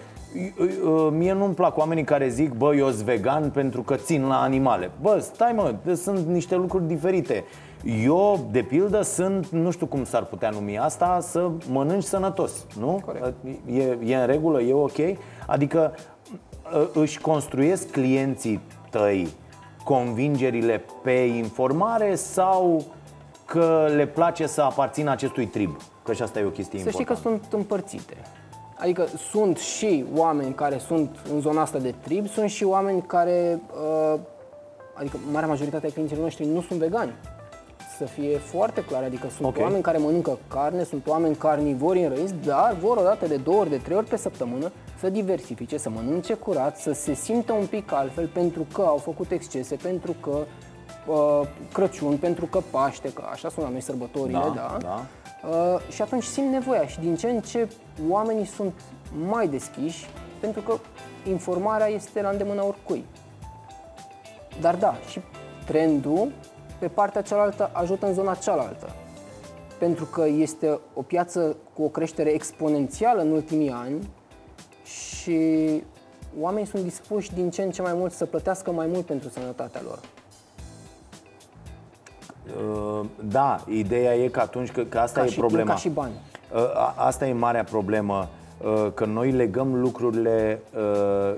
uh, mie nu-mi plac oamenii care zic, bă, eu sunt vegan pentru că țin la animale. Bă, stai mă, sunt niște lucruri diferite. Eu, de pildă, sunt, nu știu cum s-ar putea numi asta, să mănânci sănătos, nu? Corect. E, e în regulă, e ok? Adică uh, își construiesc clienții tăi convingerile pe informare sau că le place să aparțină acestui trib? Că și asta e o chestie să importantă. Să știi că sunt împărțite. Adică sunt și oameni care sunt în zona asta de trib, sunt și oameni care, uh, adică marea majoritate a clienților noștri nu sunt vegani. Să fie foarte clar, adică sunt okay. oameni care mănâncă carne, sunt oameni carnivori înrăiți, dar vor o dată de două ori, de trei ori pe săptămână să diversifice, să mănânce curat, să se simtă un pic altfel pentru că au făcut excese, pentru că uh, Crăciun, pentru că Paște, că așa sunt la noi sărbătorile, da? da? da. Uh, și atunci simt nevoia și din ce în ce oamenii sunt mai deschiși pentru că informarea este la îndemâna oricui. Dar da, și trendul pe partea cealaltă ajută în zona cealaltă. Pentru că este o piață cu o creștere exponențială în ultimii ani, și oamenii sunt dispuși din ce în ce mai mult să plătească mai mult pentru sănătatea lor. Uh, da, ideea e că atunci, că, că asta ca e și problema. Ca și bani. Uh, asta e marea problemă, uh, că noi legăm lucrurile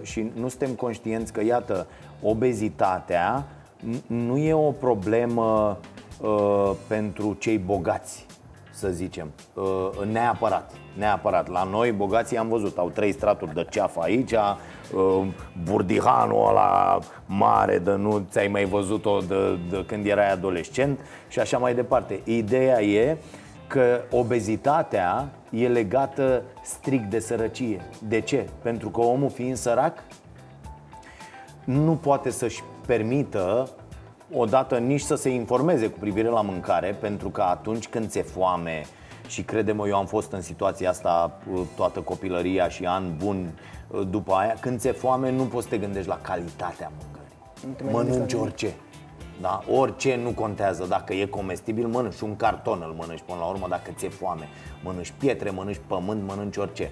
și nu suntem conștienți că, iată, obezitatea nu e o problemă pentru cei bogați să zicem, uh, neapărat, neapărat. La noi, bogații am văzut, au trei straturi de ceafă aici, uh, burdihanul ăla mare de nu ți-ai mai văzut-o de, de când erai adolescent și așa mai departe. Ideea e că obezitatea e legată strict de sărăcie. De ce? Pentru că omul fiind sărac nu poate să-și permită odată nici să se informeze cu privire la mâncare, pentru că atunci când ți-e foame și credem eu am fost în situația asta uh, toată copilăria și an bun uh, după aia, când ți-e foame nu poți să te gândești la calitatea mâncării. Mănânci orice. Da? Orice nu contează. Dacă e comestibil, mănânci un carton, îl mănânci până la urmă dacă ți-e foame. Mănânci pietre, mănânci pământ, mănânci orice.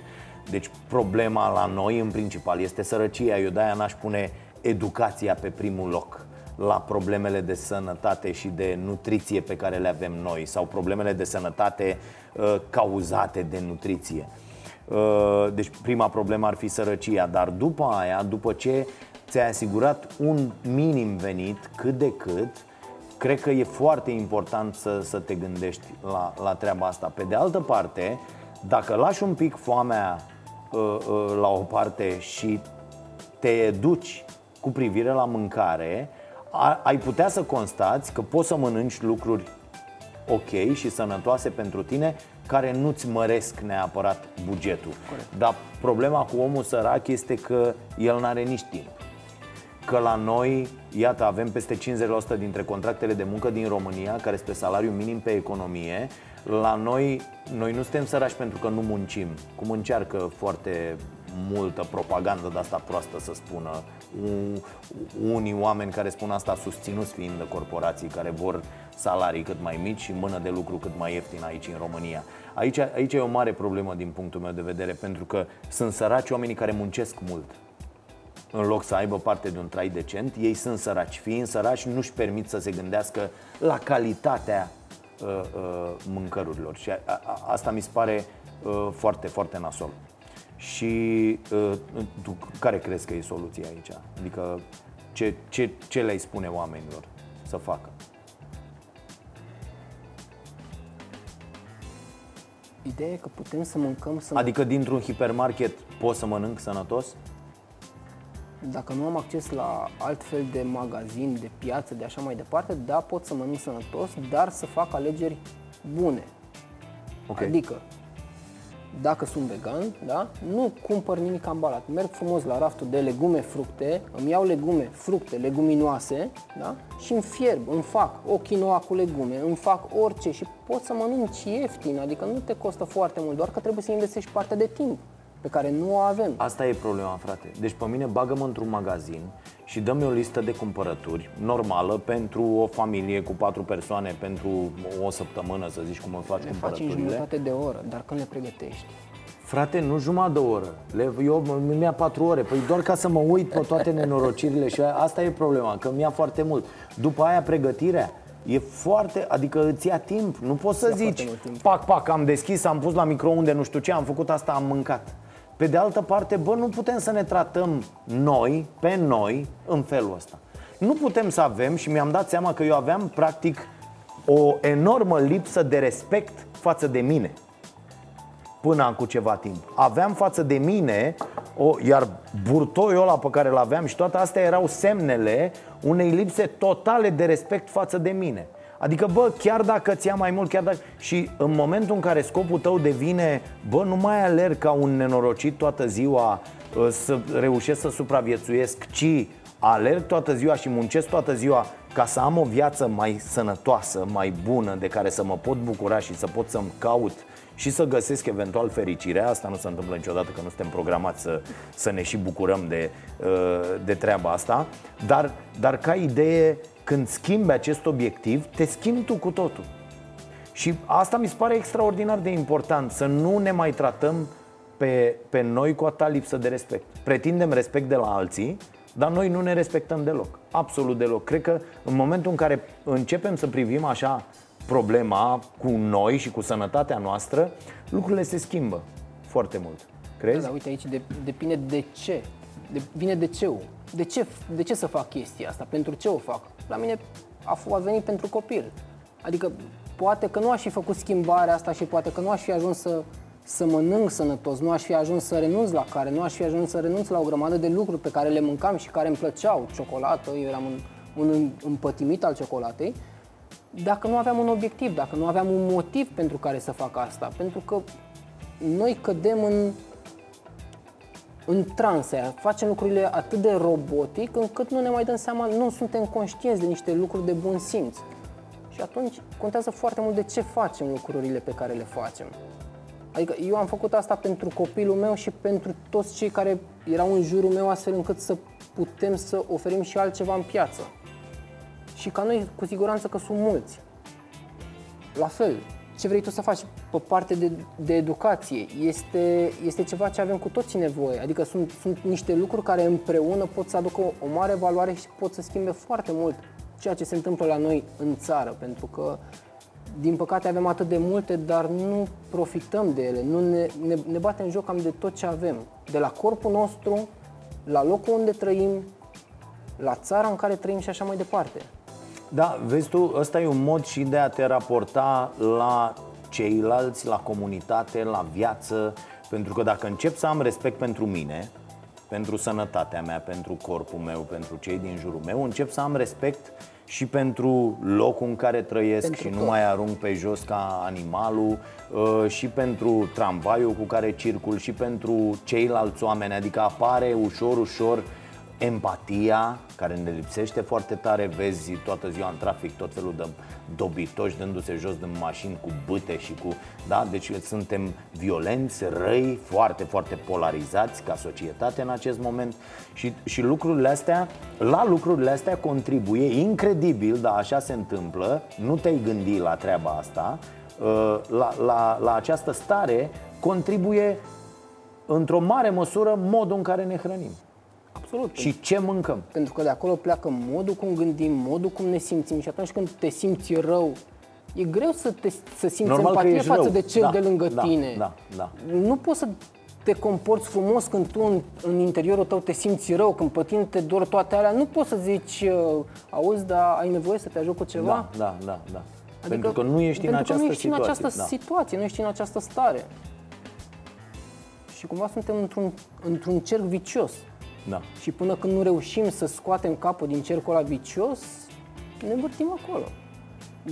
Deci problema la noi în principal este sărăcia. Eu de-aia n-aș pune educația pe primul loc la problemele de sănătate și de nutriție pe care le avem noi sau problemele de sănătate uh, cauzate de nutriție. Uh, deci prima problemă ar fi sărăcia, dar după aia, după ce ți-ai asigurat un minim venit cât de cât, cred că e foarte important să, să te gândești la, la treaba asta. Pe de altă parte, dacă lași un pic foamea uh, uh, la o parte și te educi cu privire la mâncare, a, ai putea să constați că poți să mănânci lucruri ok și sănătoase pentru tine care nu-ți măresc neapărat bugetul. Corect. Dar problema cu omul sărac este că el n-are nici timp că la noi, iată, avem peste 50% dintre contractele de muncă din România care sunt pe salariu minim pe economie. La noi, noi nu suntem sărași pentru că nu muncim, cum încearcă foarte multă propagandă de asta proastă să spună unii oameni care spun asta susținuți fiind de corporații care vor salarii cât mai mici și mână de lucru cât mai ieftin aici în România. Aici, aici e o mare problemă din punctul meu de vedere pentru că sunt săraci oamenii care muncesc mult în loc să aibă parte de un trai decent, ei sunt săraci. Fiind săraci, nu-și permit să se gândească la calitatea uh, uh, mâncărurilor. Și a, a, asta mi se pare uh, foarte, foarte nasol. Și uh, tu care crezi că e soluția aici? Adică ce, ce, ce le-ai spune oamenilor să facă? Ideea e că putem să mâncăm să Adică dintr-un hipermarket poți să mănânc sănătos? dacă nu am acces la alt fel de magazin, de piață, de așa mai departe, da, pot să mănânc sănătos, dar să fac alegeri bune. Okay. Adică, dacă sunt vegan, da, nu cumpăr nimic ambalat. Merg frumos la raftul de legume, fructe, îmi iau legume, fructe, leguminoase, da, și îmi fierb, îmi fac o quinoa cu legume, îmi fac orice și pot să mănânci ieftin, adică nu te costă foarte mult, doar că trebuie să investești partea de timp pe care nu o avem. Asta e problema, frate. Deci pe mine bagă-mă într-un magazin și dă-mi o listă de cumpărături normală pentru o familie cu patru persoane, pentru o săptămână, să zici cum îmi faci le cumpărăturile. faci în jumătate de oră, dar când le pregătești? Frate, nu jumătate de oră. Le, eu mi-a patru ore. Păi doar ca să mă uit pe toate nenorocirile și asta e problema, că mi-a foarte mult. După aia pregătirea, E foarte, adică îți ia timp Nu poți să zici, pac, pac, am deschis, am pus la microunde, nu știu ce, am făcut asta, am mâncat pe de altă parte, bă, nu putem să ne tratăm noi, pe noi, în felul ăsta. Nu putem să avem, și mi-am dat seama că eu aveam, practic, o enormă lipsă de respect față de mine până cu ceva timp. Aveam față de mine, o, iar burtoiul ăla pe care îl aveam și toate astea erau semnele unei lipse totale de respect față de mine. Adică, bă, chiar dacă ți ia mai mult, chiar dacă... Și în momentul în care scopul tău devine, bă, nu mai alerg ca un nenorocit toată ziua ă, să reușesc să supraviețuiesc, ci alerg toată ziua și muncesc toată ziua ca să am o viață mai sănătoasă, mai bună, de care să mă pot bucura și să pot să-mi caut și să găsesc eventual fericirea. Asta nu se întâmplă niciodată, că nu suntem programați să, să ne și bucurăm de, ă, de treaba asta. Dar, dar ca idee, când schimbi acest obiectiv, te schimbi tu cu totul. Și asta mi se pare extraordinar de important, să nu ne mai tratăm pe, pe noi cu atâta lipsă de respect. Pretindem respect de la alții, dar noi nu ne respectăm deloc, absolut deloc. Cred că în momentul în care începem să privim așa problema cu noi și cu sănătatea noastră, lucrurile se schimbă foarte mult. Crezi? Da, dar uite aici de, depinde de ce. De, vine de ce de ce, de ce să fac chestia asta? Pentru ce o fac? La mine a, a venit pentru copil. Adică poate că nu aș fi făcut schimbarea asta și poate că nu aș fi ajuns să, să mănânc sănătos, nu aș fi ajuns să renunț la care, nu aș fi ajuns să renunț la o grămadă de lucruri pe care le mâncam și care îmi plăceau, ciocolată, eu eram un, un împătimit al ciocolatei, dacă nu aveam un obiectiv, dacă nu aveam un motiv pentru care să fac asta. Pentru că noi cădem în, în transe aia, facem lucrurile atât de robotic încât nu ne mai dăm seama, nu suntem conștienți de niște lucruri de bun simț. Și atunci contează foarte mult de ce facem lucrurile pe care le facem. Adică eu am făcut asta pentru copilul meu și pentru toți cei care erau în jurul meu astfel încât să putem să oferim și altceva în piață. Și ca noi, cu siguranță că sunt mulți. La fel, ce vrei tu să faci pe parte de, de educație. Este, este ceva ce avem cu toții nevoie. Adică sunt, sunt niște lucruri care împreună pot să aducă o, o mare valoare și pot să schimbe foarte mult ceea ce se întâmplă la noi în țară. Pentru că, din păcate, avem atât de multe, dar nu profităm de ele. Nu ne, ne, ne batem joc cam de tot ce avem. De la corpul nostru, la locul unde trăim, la țara în care trăim și așa mai departe. Da, vezi tu, ăsta e un mod și de a te raporta la ceilalți, la comunitate, la viață Pentru că dacă încep să am respect pentru mine, pentru sănătatea mea, pentru corpul meu, pentru cei din jurul meu Încep să am respect și pentru locul în care trăiesc pentru și tot. nu mai arunc pe jos ca animalul uh, Și pentru tramvaiul cu care circul și pentru ceilalți oameni Adică apare ușor, ușor empatia, care ne lipsește foarte tare, vezi toată ziua în trafic tot felul de dobitoși dându-se jos din mașini cu bâte și cu... Da? Deci suntem violenți, răi, foarte, foarte polarizați ca societate în acest moment și, și lucrurile astea, la lucrurile astea contribuie incredibil, dar așa se întâmplă, nu te-ai gândit la treaba asta, uh, la, la, la această stare contribuie într-o mare măsură modul în care ne hrănim. Absolut. Și ce mâncăm? Pentru că de acolo pleacă modul cum gândim, modul cum ne simțim și atunci când te simți rău, e greu să, te, să simți Normal empatie față rău. de cel da, de lângă da, tine. Da, da. Nu poți să te comporți frumos când tu în, în interiorul tău te simți rău, când pe tine te dor toate alea, nu poți să zici, uh, auzi, dar ai nevoie să te ajut cu ceva? Da, da, da, da. Adică, pentru că nu ești în această nu ești situație. în această da. situație, nu ești în această stare. Și cumva suntem într-un, într-un cerc vicios. Da. Și până când nu reușim să scoatem capul din cercul ăla vicios, ne învârtim acolo.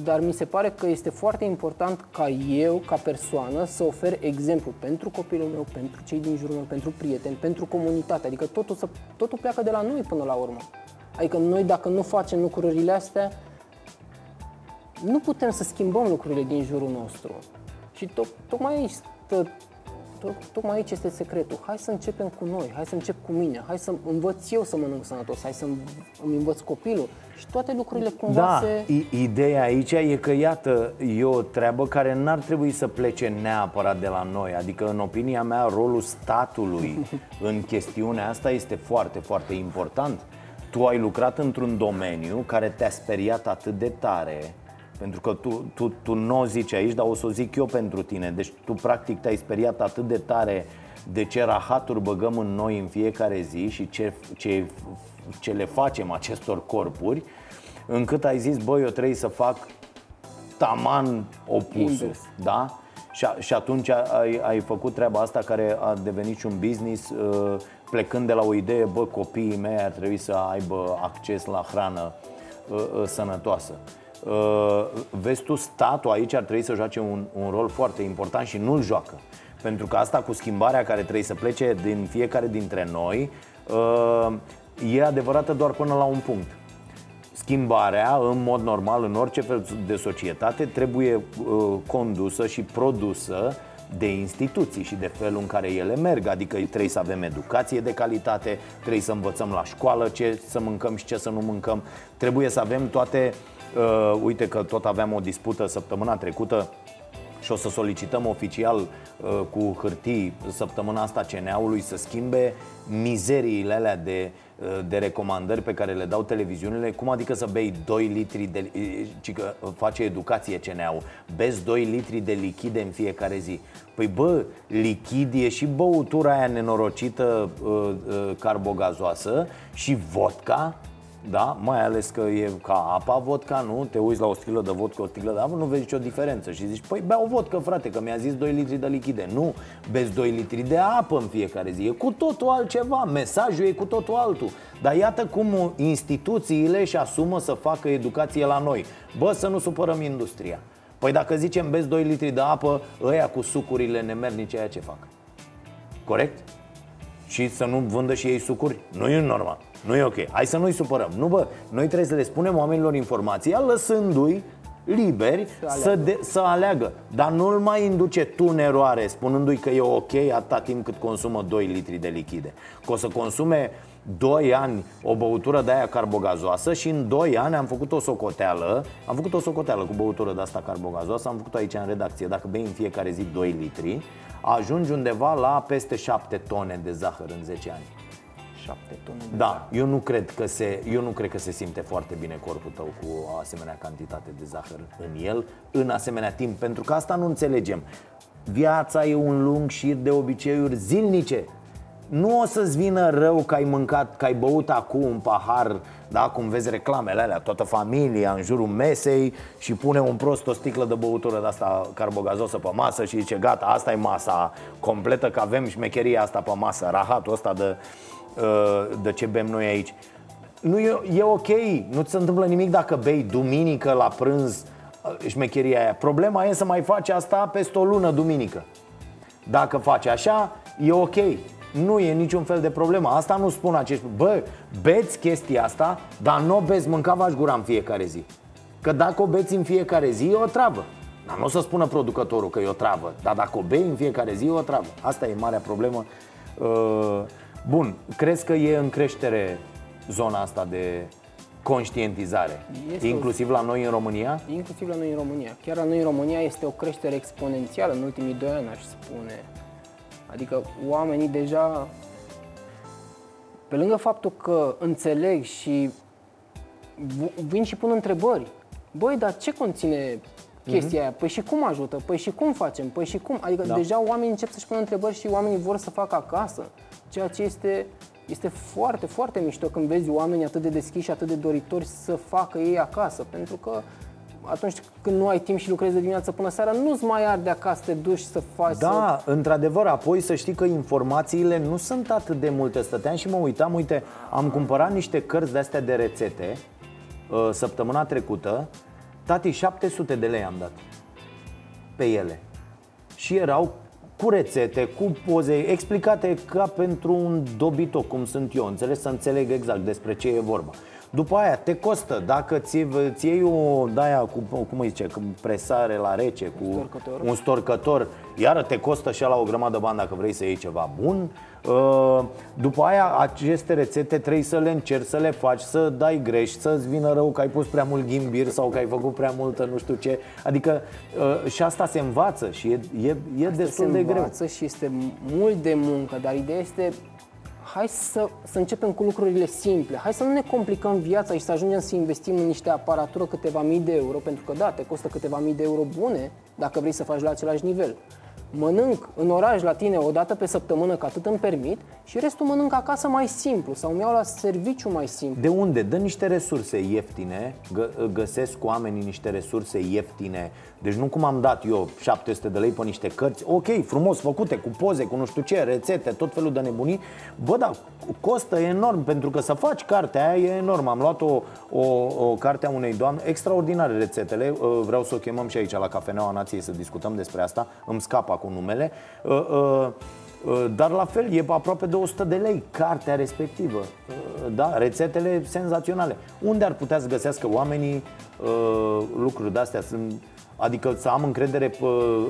Dar mi se pare că este foarte important ca eu, ca persoană, să ofer exemplu pentru copilul meu, pentru cei din jurul meu, pentru prieteni, pentru comunitate. Adică totul, să, totul pleacă de la noi până la urmă. Adică noi dacă nu facem lucrurile astea, nu putem să schimbăm lucrurile din jurul nostru. Și to- tocmai aici stă tocmai aici este secretul. Hai să începem cu noi, hai să încep cu mine, hai să învăț eu să mănânc sănătos, hai să îmi învăț copilul și toate lucrurile cumva da, se... ideea aici e că, iată, e o treabă care n-ar trebui să plece neapărat de la noi. Adică, în opinia mea, rolul statului în chestiunea asta este foarte, foarte important. Tu ai lucrat într-un domeniu care te-a speriat atât de tare pentru că tu, tu, tu nu o zici aici, dar o să o zic eu pentru tine Deci tu practic te-ai speriat atât de tare de ce rahaturi băgăm în noi în fiecare zi și ce, ce, ce le facem acestor corpuri Încât ai zis, băi, eu trebuie să fac taman opusul Invers. Da? Și, și atunci ai, ai făcut treaba asta care a devenit și un business uh, plecând de la o idee, bă, copiii mei ar trebui să aibă acces la hrană uh, uh, sănătoasă. Uh, vezi tu, statul aici ar trebui să joace un, un rol foarte important și nu-l joacă. Pentru că asta cu schimbarea care trebuie să plece din fiecare dintre noi uh, e adevărată doar până la un punct. Schimbarea, în mod normal, în orice fel de societate, trebuie uh, condusă și produsă de instituții și de felul în care ele merg Adică trebuie să avem educație de calitate Trebuie să învățăm la școală ce să mâncăm și ce să nu mâncăm Trebuie să avem toate Uh, uite că tot aveam o dispută săptămâna trecută și o să solicităm oficial uh, cu hârtii săptămâna asta CNA-ului să schimbe mizeriile alea de, uh, de recomandări pe care le dau televiziunile. Cum adică să bei 2 litri de... Uh, ci că face educație CNA-ul. Bezi 2 litri de lichide în fiecare zi. Păi bă, lichid e și băutura aia nenorocită uh, uh, carbogazoasă și vodka da, mai ales că e ca apa vodka, nu? Te uiți la o sticlă de vodka, o sticlă de apă, nu vezi nicio diferență Și zici, păi beau vodka, frate, că mi-a zis 2 litri de lichide Nu, bezi 2 litri de apă în fiecare zi E cu totul altceva, mesajul e cu totul altul Dar iată cum instituțiile și asumă să facă educație la noi Bă, să nu supărăm industria Păi dacă zicem bezi 2 litri de apă, ăia cu sucurile nemernice, aia ce fac? Corect? Și să nu vândă și ei sucuri? Nu e normal nu e ok. Hai să nu-i supărăm. Nu, bă, noi trebuie să le spunem oamenilor informația lăsându-i liberi să aleagă. Să, de, să aleagă. Dar nu-l mai induce tu în eroare spunându-i că e ok atâta timp cât consumă 2 litri de lichide. Că o să consume 2 ani o băutură de aia carbogazoasă și în 2 ani am făcut o socoteală Am făcut o socoteală cu băutură de asta carbogazoasă Am făcut aici în redacție Dacă bei în fiecare zi 2 litri Ajungi undeva la peste 7 tone de zahăr în 10 ani 7 tone de Da, zahăr. eu nu cred că se, eu nu cred că se simte foarte bine corpul tău cu o asemenea cantitate de zahăr în el, în asemenea timp, pentru că asta nu înțelegem. Viața e un lung șir de obiceiuri zilnice. Nu o să-ți vină rău că ai mâncat, că ai băut acum un pahar, da, cum vezi reclamele alea, toată familia în jurul mesei și pune un prost o sticlă de băutură de asta carbogazosă pe masă și zice gata, asta e masa completă, că avem șmecheria asta pe masă, rahatul ăsta de, uh, de ce bem noi aici. Nu e, e ok, nu ți se întâmplă nimic dacă bei duminică la prânz uh, șmecheria aia. Problema e să mai faci asta peste o lună duminică. Dacă faci așa, e ok. Nu e niciun fel de problemă. Asta nu spun acești... Bă, beți chestia asta, dar nu o beți mânca vaș gura în fiecare zi. Că dacă o beți în fiecare zi, e o travă. Dar nu o să spună producătorul că e o travă, dar dacă o bei în fiecare zi, e o travă. Asta e marea problemă. Uh, Bun, crezi că e în creștere zona asta de conștientizare? Este o- Inclusiv la noi în România? Inclusiv la noi în România. Chiar la noi în România este o creștere exponențială în ultimii doi ani, aș spune. Adică oamenii deja, pe lângă faptul că înțeleg și v- vin și pun întrebări. Băi, dar ce conține chestia aia? Păi și cum ajută? Păi și cum facem? Păi și cum? Adică Da. deja oamenii încep să-și pună întrebări și oamenii vor să facă acasă. Ceea ce este, este foarte, foarte mișto când vezi oameni atât de deschiși și atât de doritori să facă ei acasă. Pentru că atunci când nu ai timp și lucrezi de dimineață până seara, nu-ți mai arde acasă să te duci să faci să... Da, într-adevăr, apoi să știi că informațiile nu sunt atât de multe. Stăteam și mă uitam, uite, am cumpărat niște cărți de-astea de rețete uh, săptămâna trecută. Tati, 700 de lei am dat pe ele. Și erau cu rețete, cu poze, explicate ca pentru un dobito, cum sunt eu, înțeles? Să înțeleg exact despre ce e vorba. După aia te costă, dacă ți, ți iei o daia cu, cum îi zice, cu presare la rece, cu Storcător. un storcător, iară te costă și la o grămadă bani dacă vrei să iei ceva bun. Uh, După aia, aceste rețete trebuie să le încerci, să le faci, să dai greș, să-ți vină rău că ai pus prea mult ghimbir sau că ai făcut prea multă nu știu ce. Adică uh, și asta se învață și e, e, e Asta destul se de greu. învață și este mult de muncă, dar ideea este hai să, să începem cu lucrurile simple. Hai să nu ne complicăm viața și să ajungem să investim în niște aparatură câteva mii de euro, pentru că da, te costă câteva mii de euro bune dacă vrei să faci la același nivel. Mănânc în oraș la tine o dată pe săptămână, că atât îmi permit, și restul mănânc acasă mai simplu sau mi iau la serviciu mai simplu. De unde? Dă niște resurse ieftine, gă, găsesc cu oamenii niște resurse ieftine. Deci nu cum am dat eu 700 de lei pe niște cărți, ok, frumos făcute, cu poze, cu nu știu ce, rețete, tot felul de nebunii. Bă, da, costă enorm, pentru că să faci cartea aia e enorm. Am luat o, o, o carte a unei doamne, extraordinare rețetele, uh, vreau să o chemăm și aici la Cafeneaua Nației să discutăm despre asta, îmi scapă cu numele. Uh, uh, Uh, Dar la fel, e aproape de 100 de lei cartea respectivă Uh, Da, rețetele senzaționale Unde ar putea să găsească oamenii uh, lucruri de-astea? Sunt, adică să am încredere pe,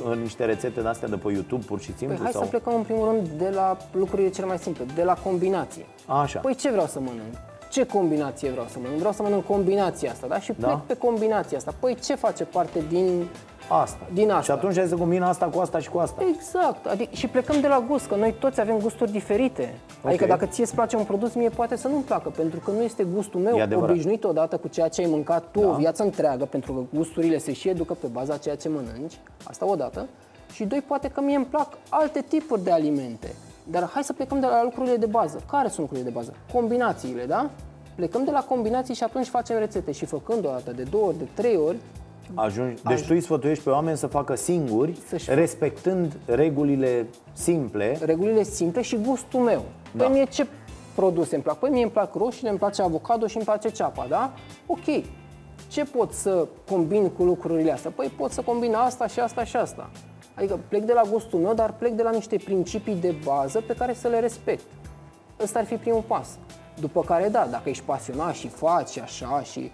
în niște rețete de-astea de pe YouTube pur și simplu? Păi hai sau... să plecăm în primul rând de la lucrurile cele mai simple, de la combinație. Așa. Păi ce vreau să mănânc? Ce combinație vreau să mănânc? Vreau să mănânc combinația asta, da? Și plec Da. pe combinația asta. Păi ce face parte din... Asta. Din asta. Și atunci hai să combin asta cu asta și cu asta. Exact. Adică, și plecăm de la gust, că noi toți avem gusturi diferite. Adică Ok. dacă ție îți place un produs, mie poate să nu-mi placă, pentru că nu este gustul meu E adevărat. obișnuit odată cu ceea ce ai mâncat tu Da. o viață întreagă, pentru că gusturile se și educă pe baza ceea ce mănânci, asta odată. Și doi, poate că mie îmi plac alte tipuri de alimente. Dar hai să plecăm de la lucrurile de bază. Care sunt lucrurile de bază? Combinațiile, da? Plecăm de la combinații și atunci facem rețete și făcând o dată, de două ori, de trei ori, Ajungi, deci tu îi sfătuiești pe oameni să facă singuri, Să-și- respectând regulile simple. regulile simple și gustul meu. Da. Păi mie ce produse îmi plac? Păi mie îmi plac roșiile, îmi place avocado și îmi place ceapa, da? Ok. Ce pot să combin cu lucrurile astea? Păi pot să combin asta și asta și asta. Adică plec de la gustul meu, dar plec de la niște principii de bază pe care să le respect. Ăsta ar fi primul pas. După care, da, dacă ești pasionat și faci și așa și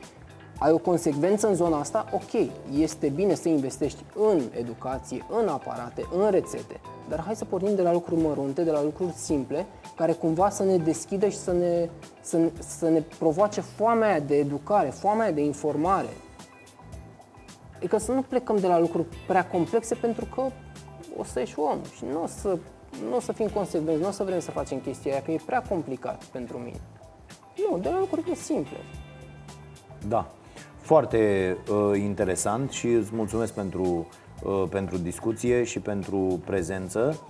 ai o consecvență în zona asta, ok, este bine să investești în educație, în aparate, în rețete, dar hai să pornim de la lucruri mărunte, de la lucruri simple, care cumva să ne deschidă și să ne, să, să ne provoace foamea aia de educare, foamea aia de informare. Adică să nu plecăm de la lucruri prea complexe pentru că o să ieși om și nu o să, nu o să fim consecvenți, nu o să vrem să facem chestia aia, că e prea complicat pentru mine. Nu, de la lucruri simple. Da. Foarte uh, interesant și îți mulțumesc pentru, uh, pentru discuție și pentru prezență.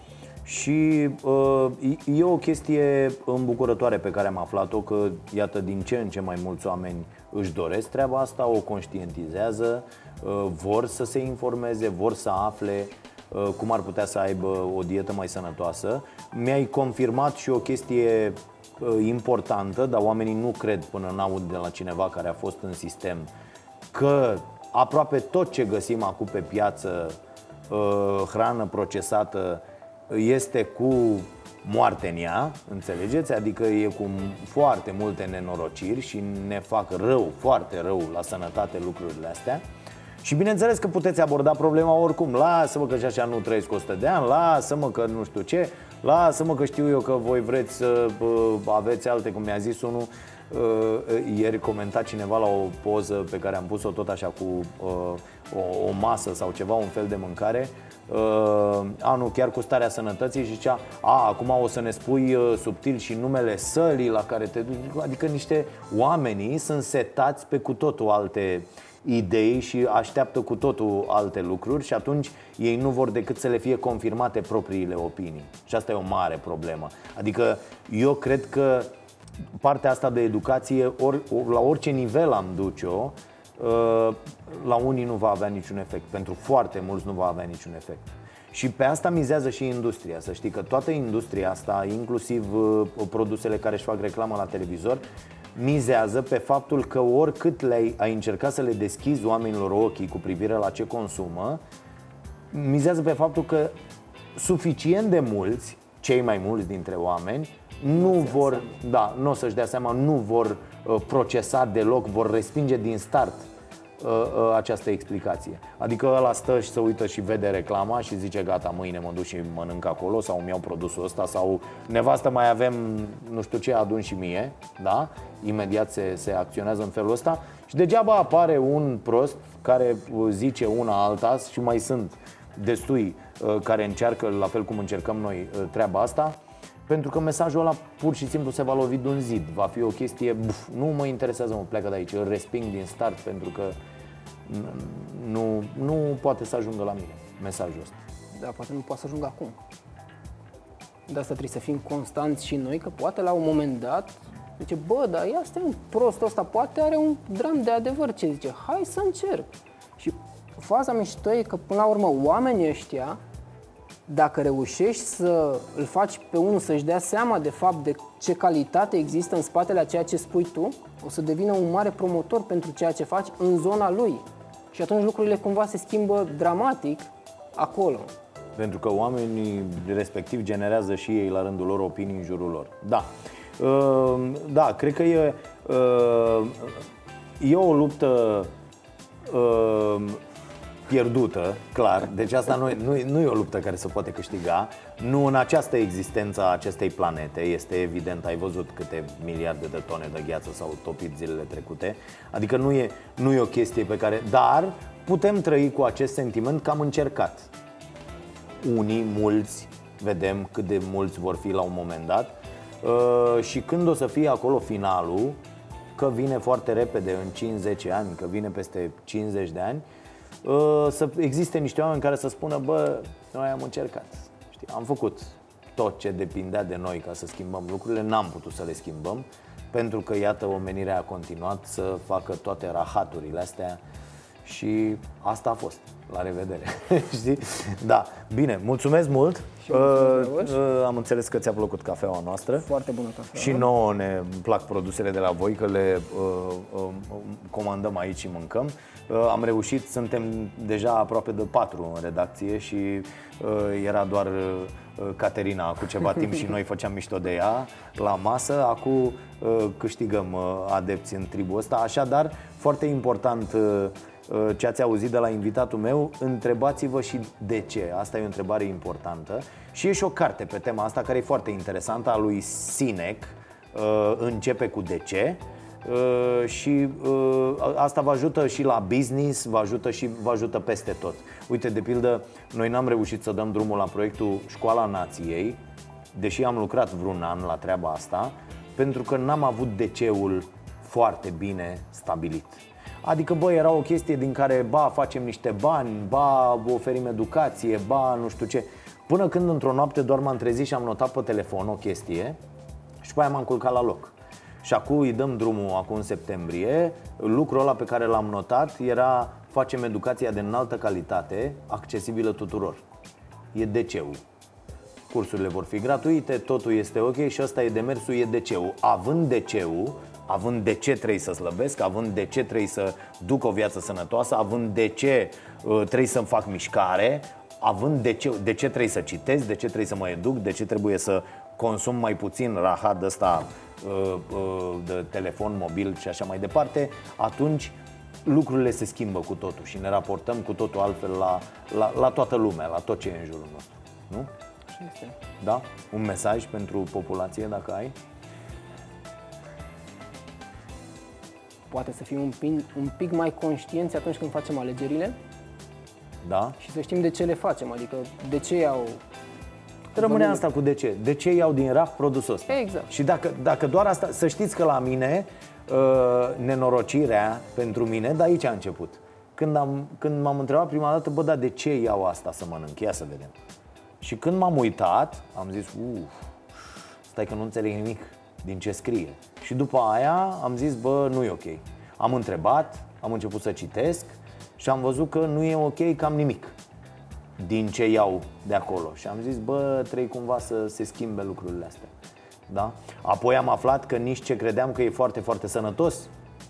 Și uh, e o chestie îmbucurătoare pe care am aflat-o Că iată din ce în ce mai mulți oameni își doresc treaba asta O conștientizează, uh, vor să se informeze, vor să afle uh, cum ar putea să aibă o dietă mai sănătoasă Mi-ai confirmat și o chestie uh, importantă Dar oamenii nu cred până n-aud de la cineva care a fost în sistem Că aproape tot ce găsim acum pe piață uh, Hrană procesată este cu moarte în ea, înțelegeți? Adică e cu foarte multe nenorociri și ne fac rău, foarte rău la sănătate lucrurile astea. Și bineînțeles că puteți aborda problema oricum Lasă-mă că și așa nu trăiesc 100 de ani Lasă-mă că nu știu ce Lasă-mă că știu eu că voi vreți să aveți alte, cum mi-a zis unul Ieri comenta cineva la o poză pe care am pus-o tot așa cu o, o masă sau ceva, un fel de mâncare uh, anul chiar cu starea sănătății și zicea A, acum o să ne spui uh, subtil și numele sălii la care te duci Adică niște oamenii sunt setați pe cu totul alte idei și așteaptă cu totul alte lucruri și atunci ei nu vor decât să le fie confirmate propriile opinii. Și asta e o mare problemă. Adică eu cred că partea asta de educație, or, la orice nivel am duce-o, Uh, la unii nu va avea niciun efect. Pentru foarte mulți nu va avea niciun efect. Și pe asta mizează și industria. Să știi că toată industria asta, inclusiv uh, produsele care își fac reclamă la televizor, mizează pe faptul că oricât le-ai ai încercat să le deschizi oamenilor ochii cu privire la ce consumă, mizează pe faptul că suficient de mulți, cei mai mulți dintre oameni, nu vor, da, nu o să-și dea seama, nu vor Uh, procesat deloc, vor respinge din start uh, uh, această explicație. Adică ăla stă și se uită și vede reclama și zice gata, mâine mă duc și mănânc acolo sau mi iau produsul ăsta sau nevastă mai avem nu știu ce adun și mie, da? Imediat se, se acționează în felul ăsta și degeaba apare un prost care zice una alta și mai sunt destui care încearcă, la fel cum încercăm noi, treaba asta pentru că mesajul ăla pur și simplu se va lovi de un zid. Va fi o chestie, buf, nu mă interesează, mă pleacă de aici Îl resping din start pentru că nu, nu poate să ajungă la mine mesajul ăsta. Da, poate nu poate să ajungă acum. De asta trebuie să fim constanți și noi Că poate la un moment dat Zice, bă, dar ia stai un prost ăsta Poate are un dram de adevăr. Ce zice? Hai să încerc. Și faza mișto e că până la urmă oamenii ăștia dacă reușești să îl faci pe unul să-și dea seama de fapt de ce calitate există în spatele a ceea ce spui tu, o să devină un mare promotor pentru ceea ce faci în zona lui. Și atunci lucrurile cumva se schimbă dramatic acolo. Pentru că oamenii respectiv generează și ei la rândul lor opinii în jurul lor. Da. Uh, da, cred că e, uh, e o luptă uh, pierdută, clar. Deci asta nu, nu, nu e o luptă care se poate câștiga. Nu în această existență a acestei planete. Este evident, ai văzut câte miliarde de tone de gheață s-au topit zilele trecute. Adică nu e, nu e o chestie pe care... Dar putem trăi cu acest sentiment că am încercat. Unii, mulți, vedem cât de mulți vor fi la un moment dat. Uh, și când o să fie acolo finalul, că vine foarte repede în 5-10 ani, că vine peste 50 de ani, Uh, să existe niște oameni care să spună, bă, noi am încercat, știi, am făcut tot ce depindea de noi ca să schimbăm lucrurile, n-am putut să le schimbăm, pentru că, iată, omenirea a continuat să facă toate rahaturile astea și asta a fost. La revedere. Știi? Da. Bine, mulțumesc mult. Și mulțumesc, uh, uh, am înțeles că ți-a plăcut cafeaua noastră. Foarte bună cafea. Și nouă ne plac produsele de la voi, că le uh, uh, comandăm aici și mâncăm. Uh, am reușit, suntem deja aproape de patru în redacție și uh, era doar uh, Caterina cu ceva timp și noi făceam mișto de ea la masă. Acum uh, câștigăm uh, adepți în tribul ăsta. Așadar, foarte important uh, uh, ce ați auzit de la invitatul meu, întrebați-vă și de ce. Asta e o întrebare importantă. Și e și o carte pe tema asta care e foarte interesantă, a lui Sinek, uh, începe cu de ce. Uh, și uh, asta vă ajută și la business, vă ajută și vă ajută peste tot. Uite, de pildă, noi n-am reușit să dăm drumul la proiectul Școala Nației, deși am lucrat vreun an la treaba asta, pentru că n-am avut DC-ul foarte bine stabilit. Adică, bă, era o chestie din care, ba, facem niște bani, ba, oferim educație, ba, nu știu ce. Până când într-o noapte doar m-am trezit și am notat pe telefon o chestie și pe aia m-am culcat la loc. Și acum îi dăm drumul acum în septembrie. Lucrul ăla pe care l-am notat era facem educația de înaltă calitate, accesibilă tuturor. E DC-ul. Cursurile vor fi gratuite, totul este ok și ăsta e demersul, e DC-ul. Având DC-ul, având de ce trebuie să slăbesc, având de ce trebuie să duc o viață sănătoasă, având de ce uh, trebuie să-mi fac mișcare, având de ce, de ce trebuie să citesc, de ce trebuie să mă educ, de ce trebuie să consum mai puțin rahat ăsta uh, uh, de telefon mobil și așa mai departe, atunci lucrurile se schimbă cu totul și ne raportăm cu totul altfel la, la, la toată lumea, la tot ce e în jurul nostru. Nu? Așa este. Da? Un mesaj pentru populație, dacă ai? Poate să fim un pic, un pic mai conștienți atunci când facem alegerile Da? și să știm de ce le facem, adică de ce iau Rămâne asta cu de ce. De ce iau din raf produsul ăsta? Exact. Și dacă, dacă doar asta, să știți că la mine uh, nenorocirea pentru mine, de aici a început. Când, am, când m-am întrebat prima dată, bă, dar de ce iau asta să mănânc? Ia să vedem. Și când m-am uitat, am zis, uf, stai că nu înțeleg nimic din ce scrie. Și după aia am zis, bă, nu e ok. Am întrebat, am început să citesc și am văzut că nu e ok cam nimic din ce iau de acolo. Și am zis, bă, trebuie cumva să se schimbe lucrurile astea. Da? Apoi am aflat că nici ce credeam că e foarte, foarte sănătos,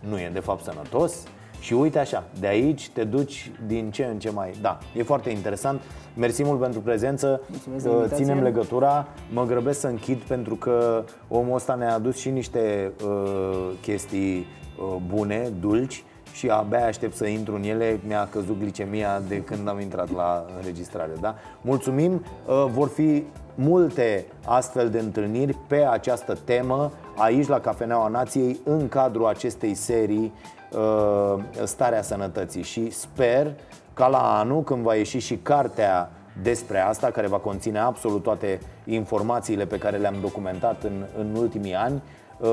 nu e de fapt sănătos. Și uite așa, de aici te duci din ce în ce mai... Da, e foarte interesant. Mersi mult pentru prezență. Mulțumesc de Uh, invitație. Ținem legătura. Mă grăbesc să închid pentru că omul ăsta ne-a adus și niște uh, chestii uh, bune, dulci și abia aștept să intru în ele. Mi-a căzut glicemia de când am intrat la înregistrare. Da? Mulțumim! Uh, vor fi multe astfel de întâlniri pe această temă aici la Cafeneaua Nației în cadrul acestei serii uh, Starea Sănătății și sper ca la anul când va ieși și cartea despre asta, care va conține absolut toate informațiile pe care le-am documentat în, în ultimii ani. Uh,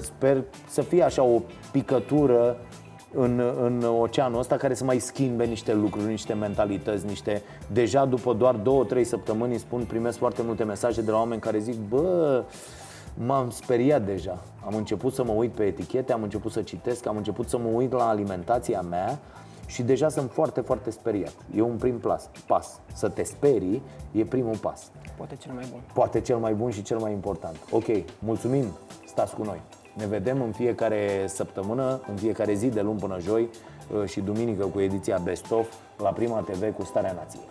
Sper să fie așa o picătură în, în oceanul ăsta care să mai schimbe niște lucruri, niște mentalități, niște... Deja după doar două, trei săptămâni îmi spun, primesc foarte multe mesaje de la oameni care zic, bă, m-am speriat deja. Am început să mă uit pe etichete, am început să citesc, am început să mă uit la alimentația mea și deja sunt foarte, foarte speriat. E un prim pas. pas. Să te sperii e primul pas. poate cel mai bun. Poate cel mai bun și cel mai important. Ok, mulțumim, stați cu noi. Ne vedem în fiecare săptămână, în fiecare zi de luni până joi uh, și duminică cu ediția Best Of la Prima TV cu Starea Nației.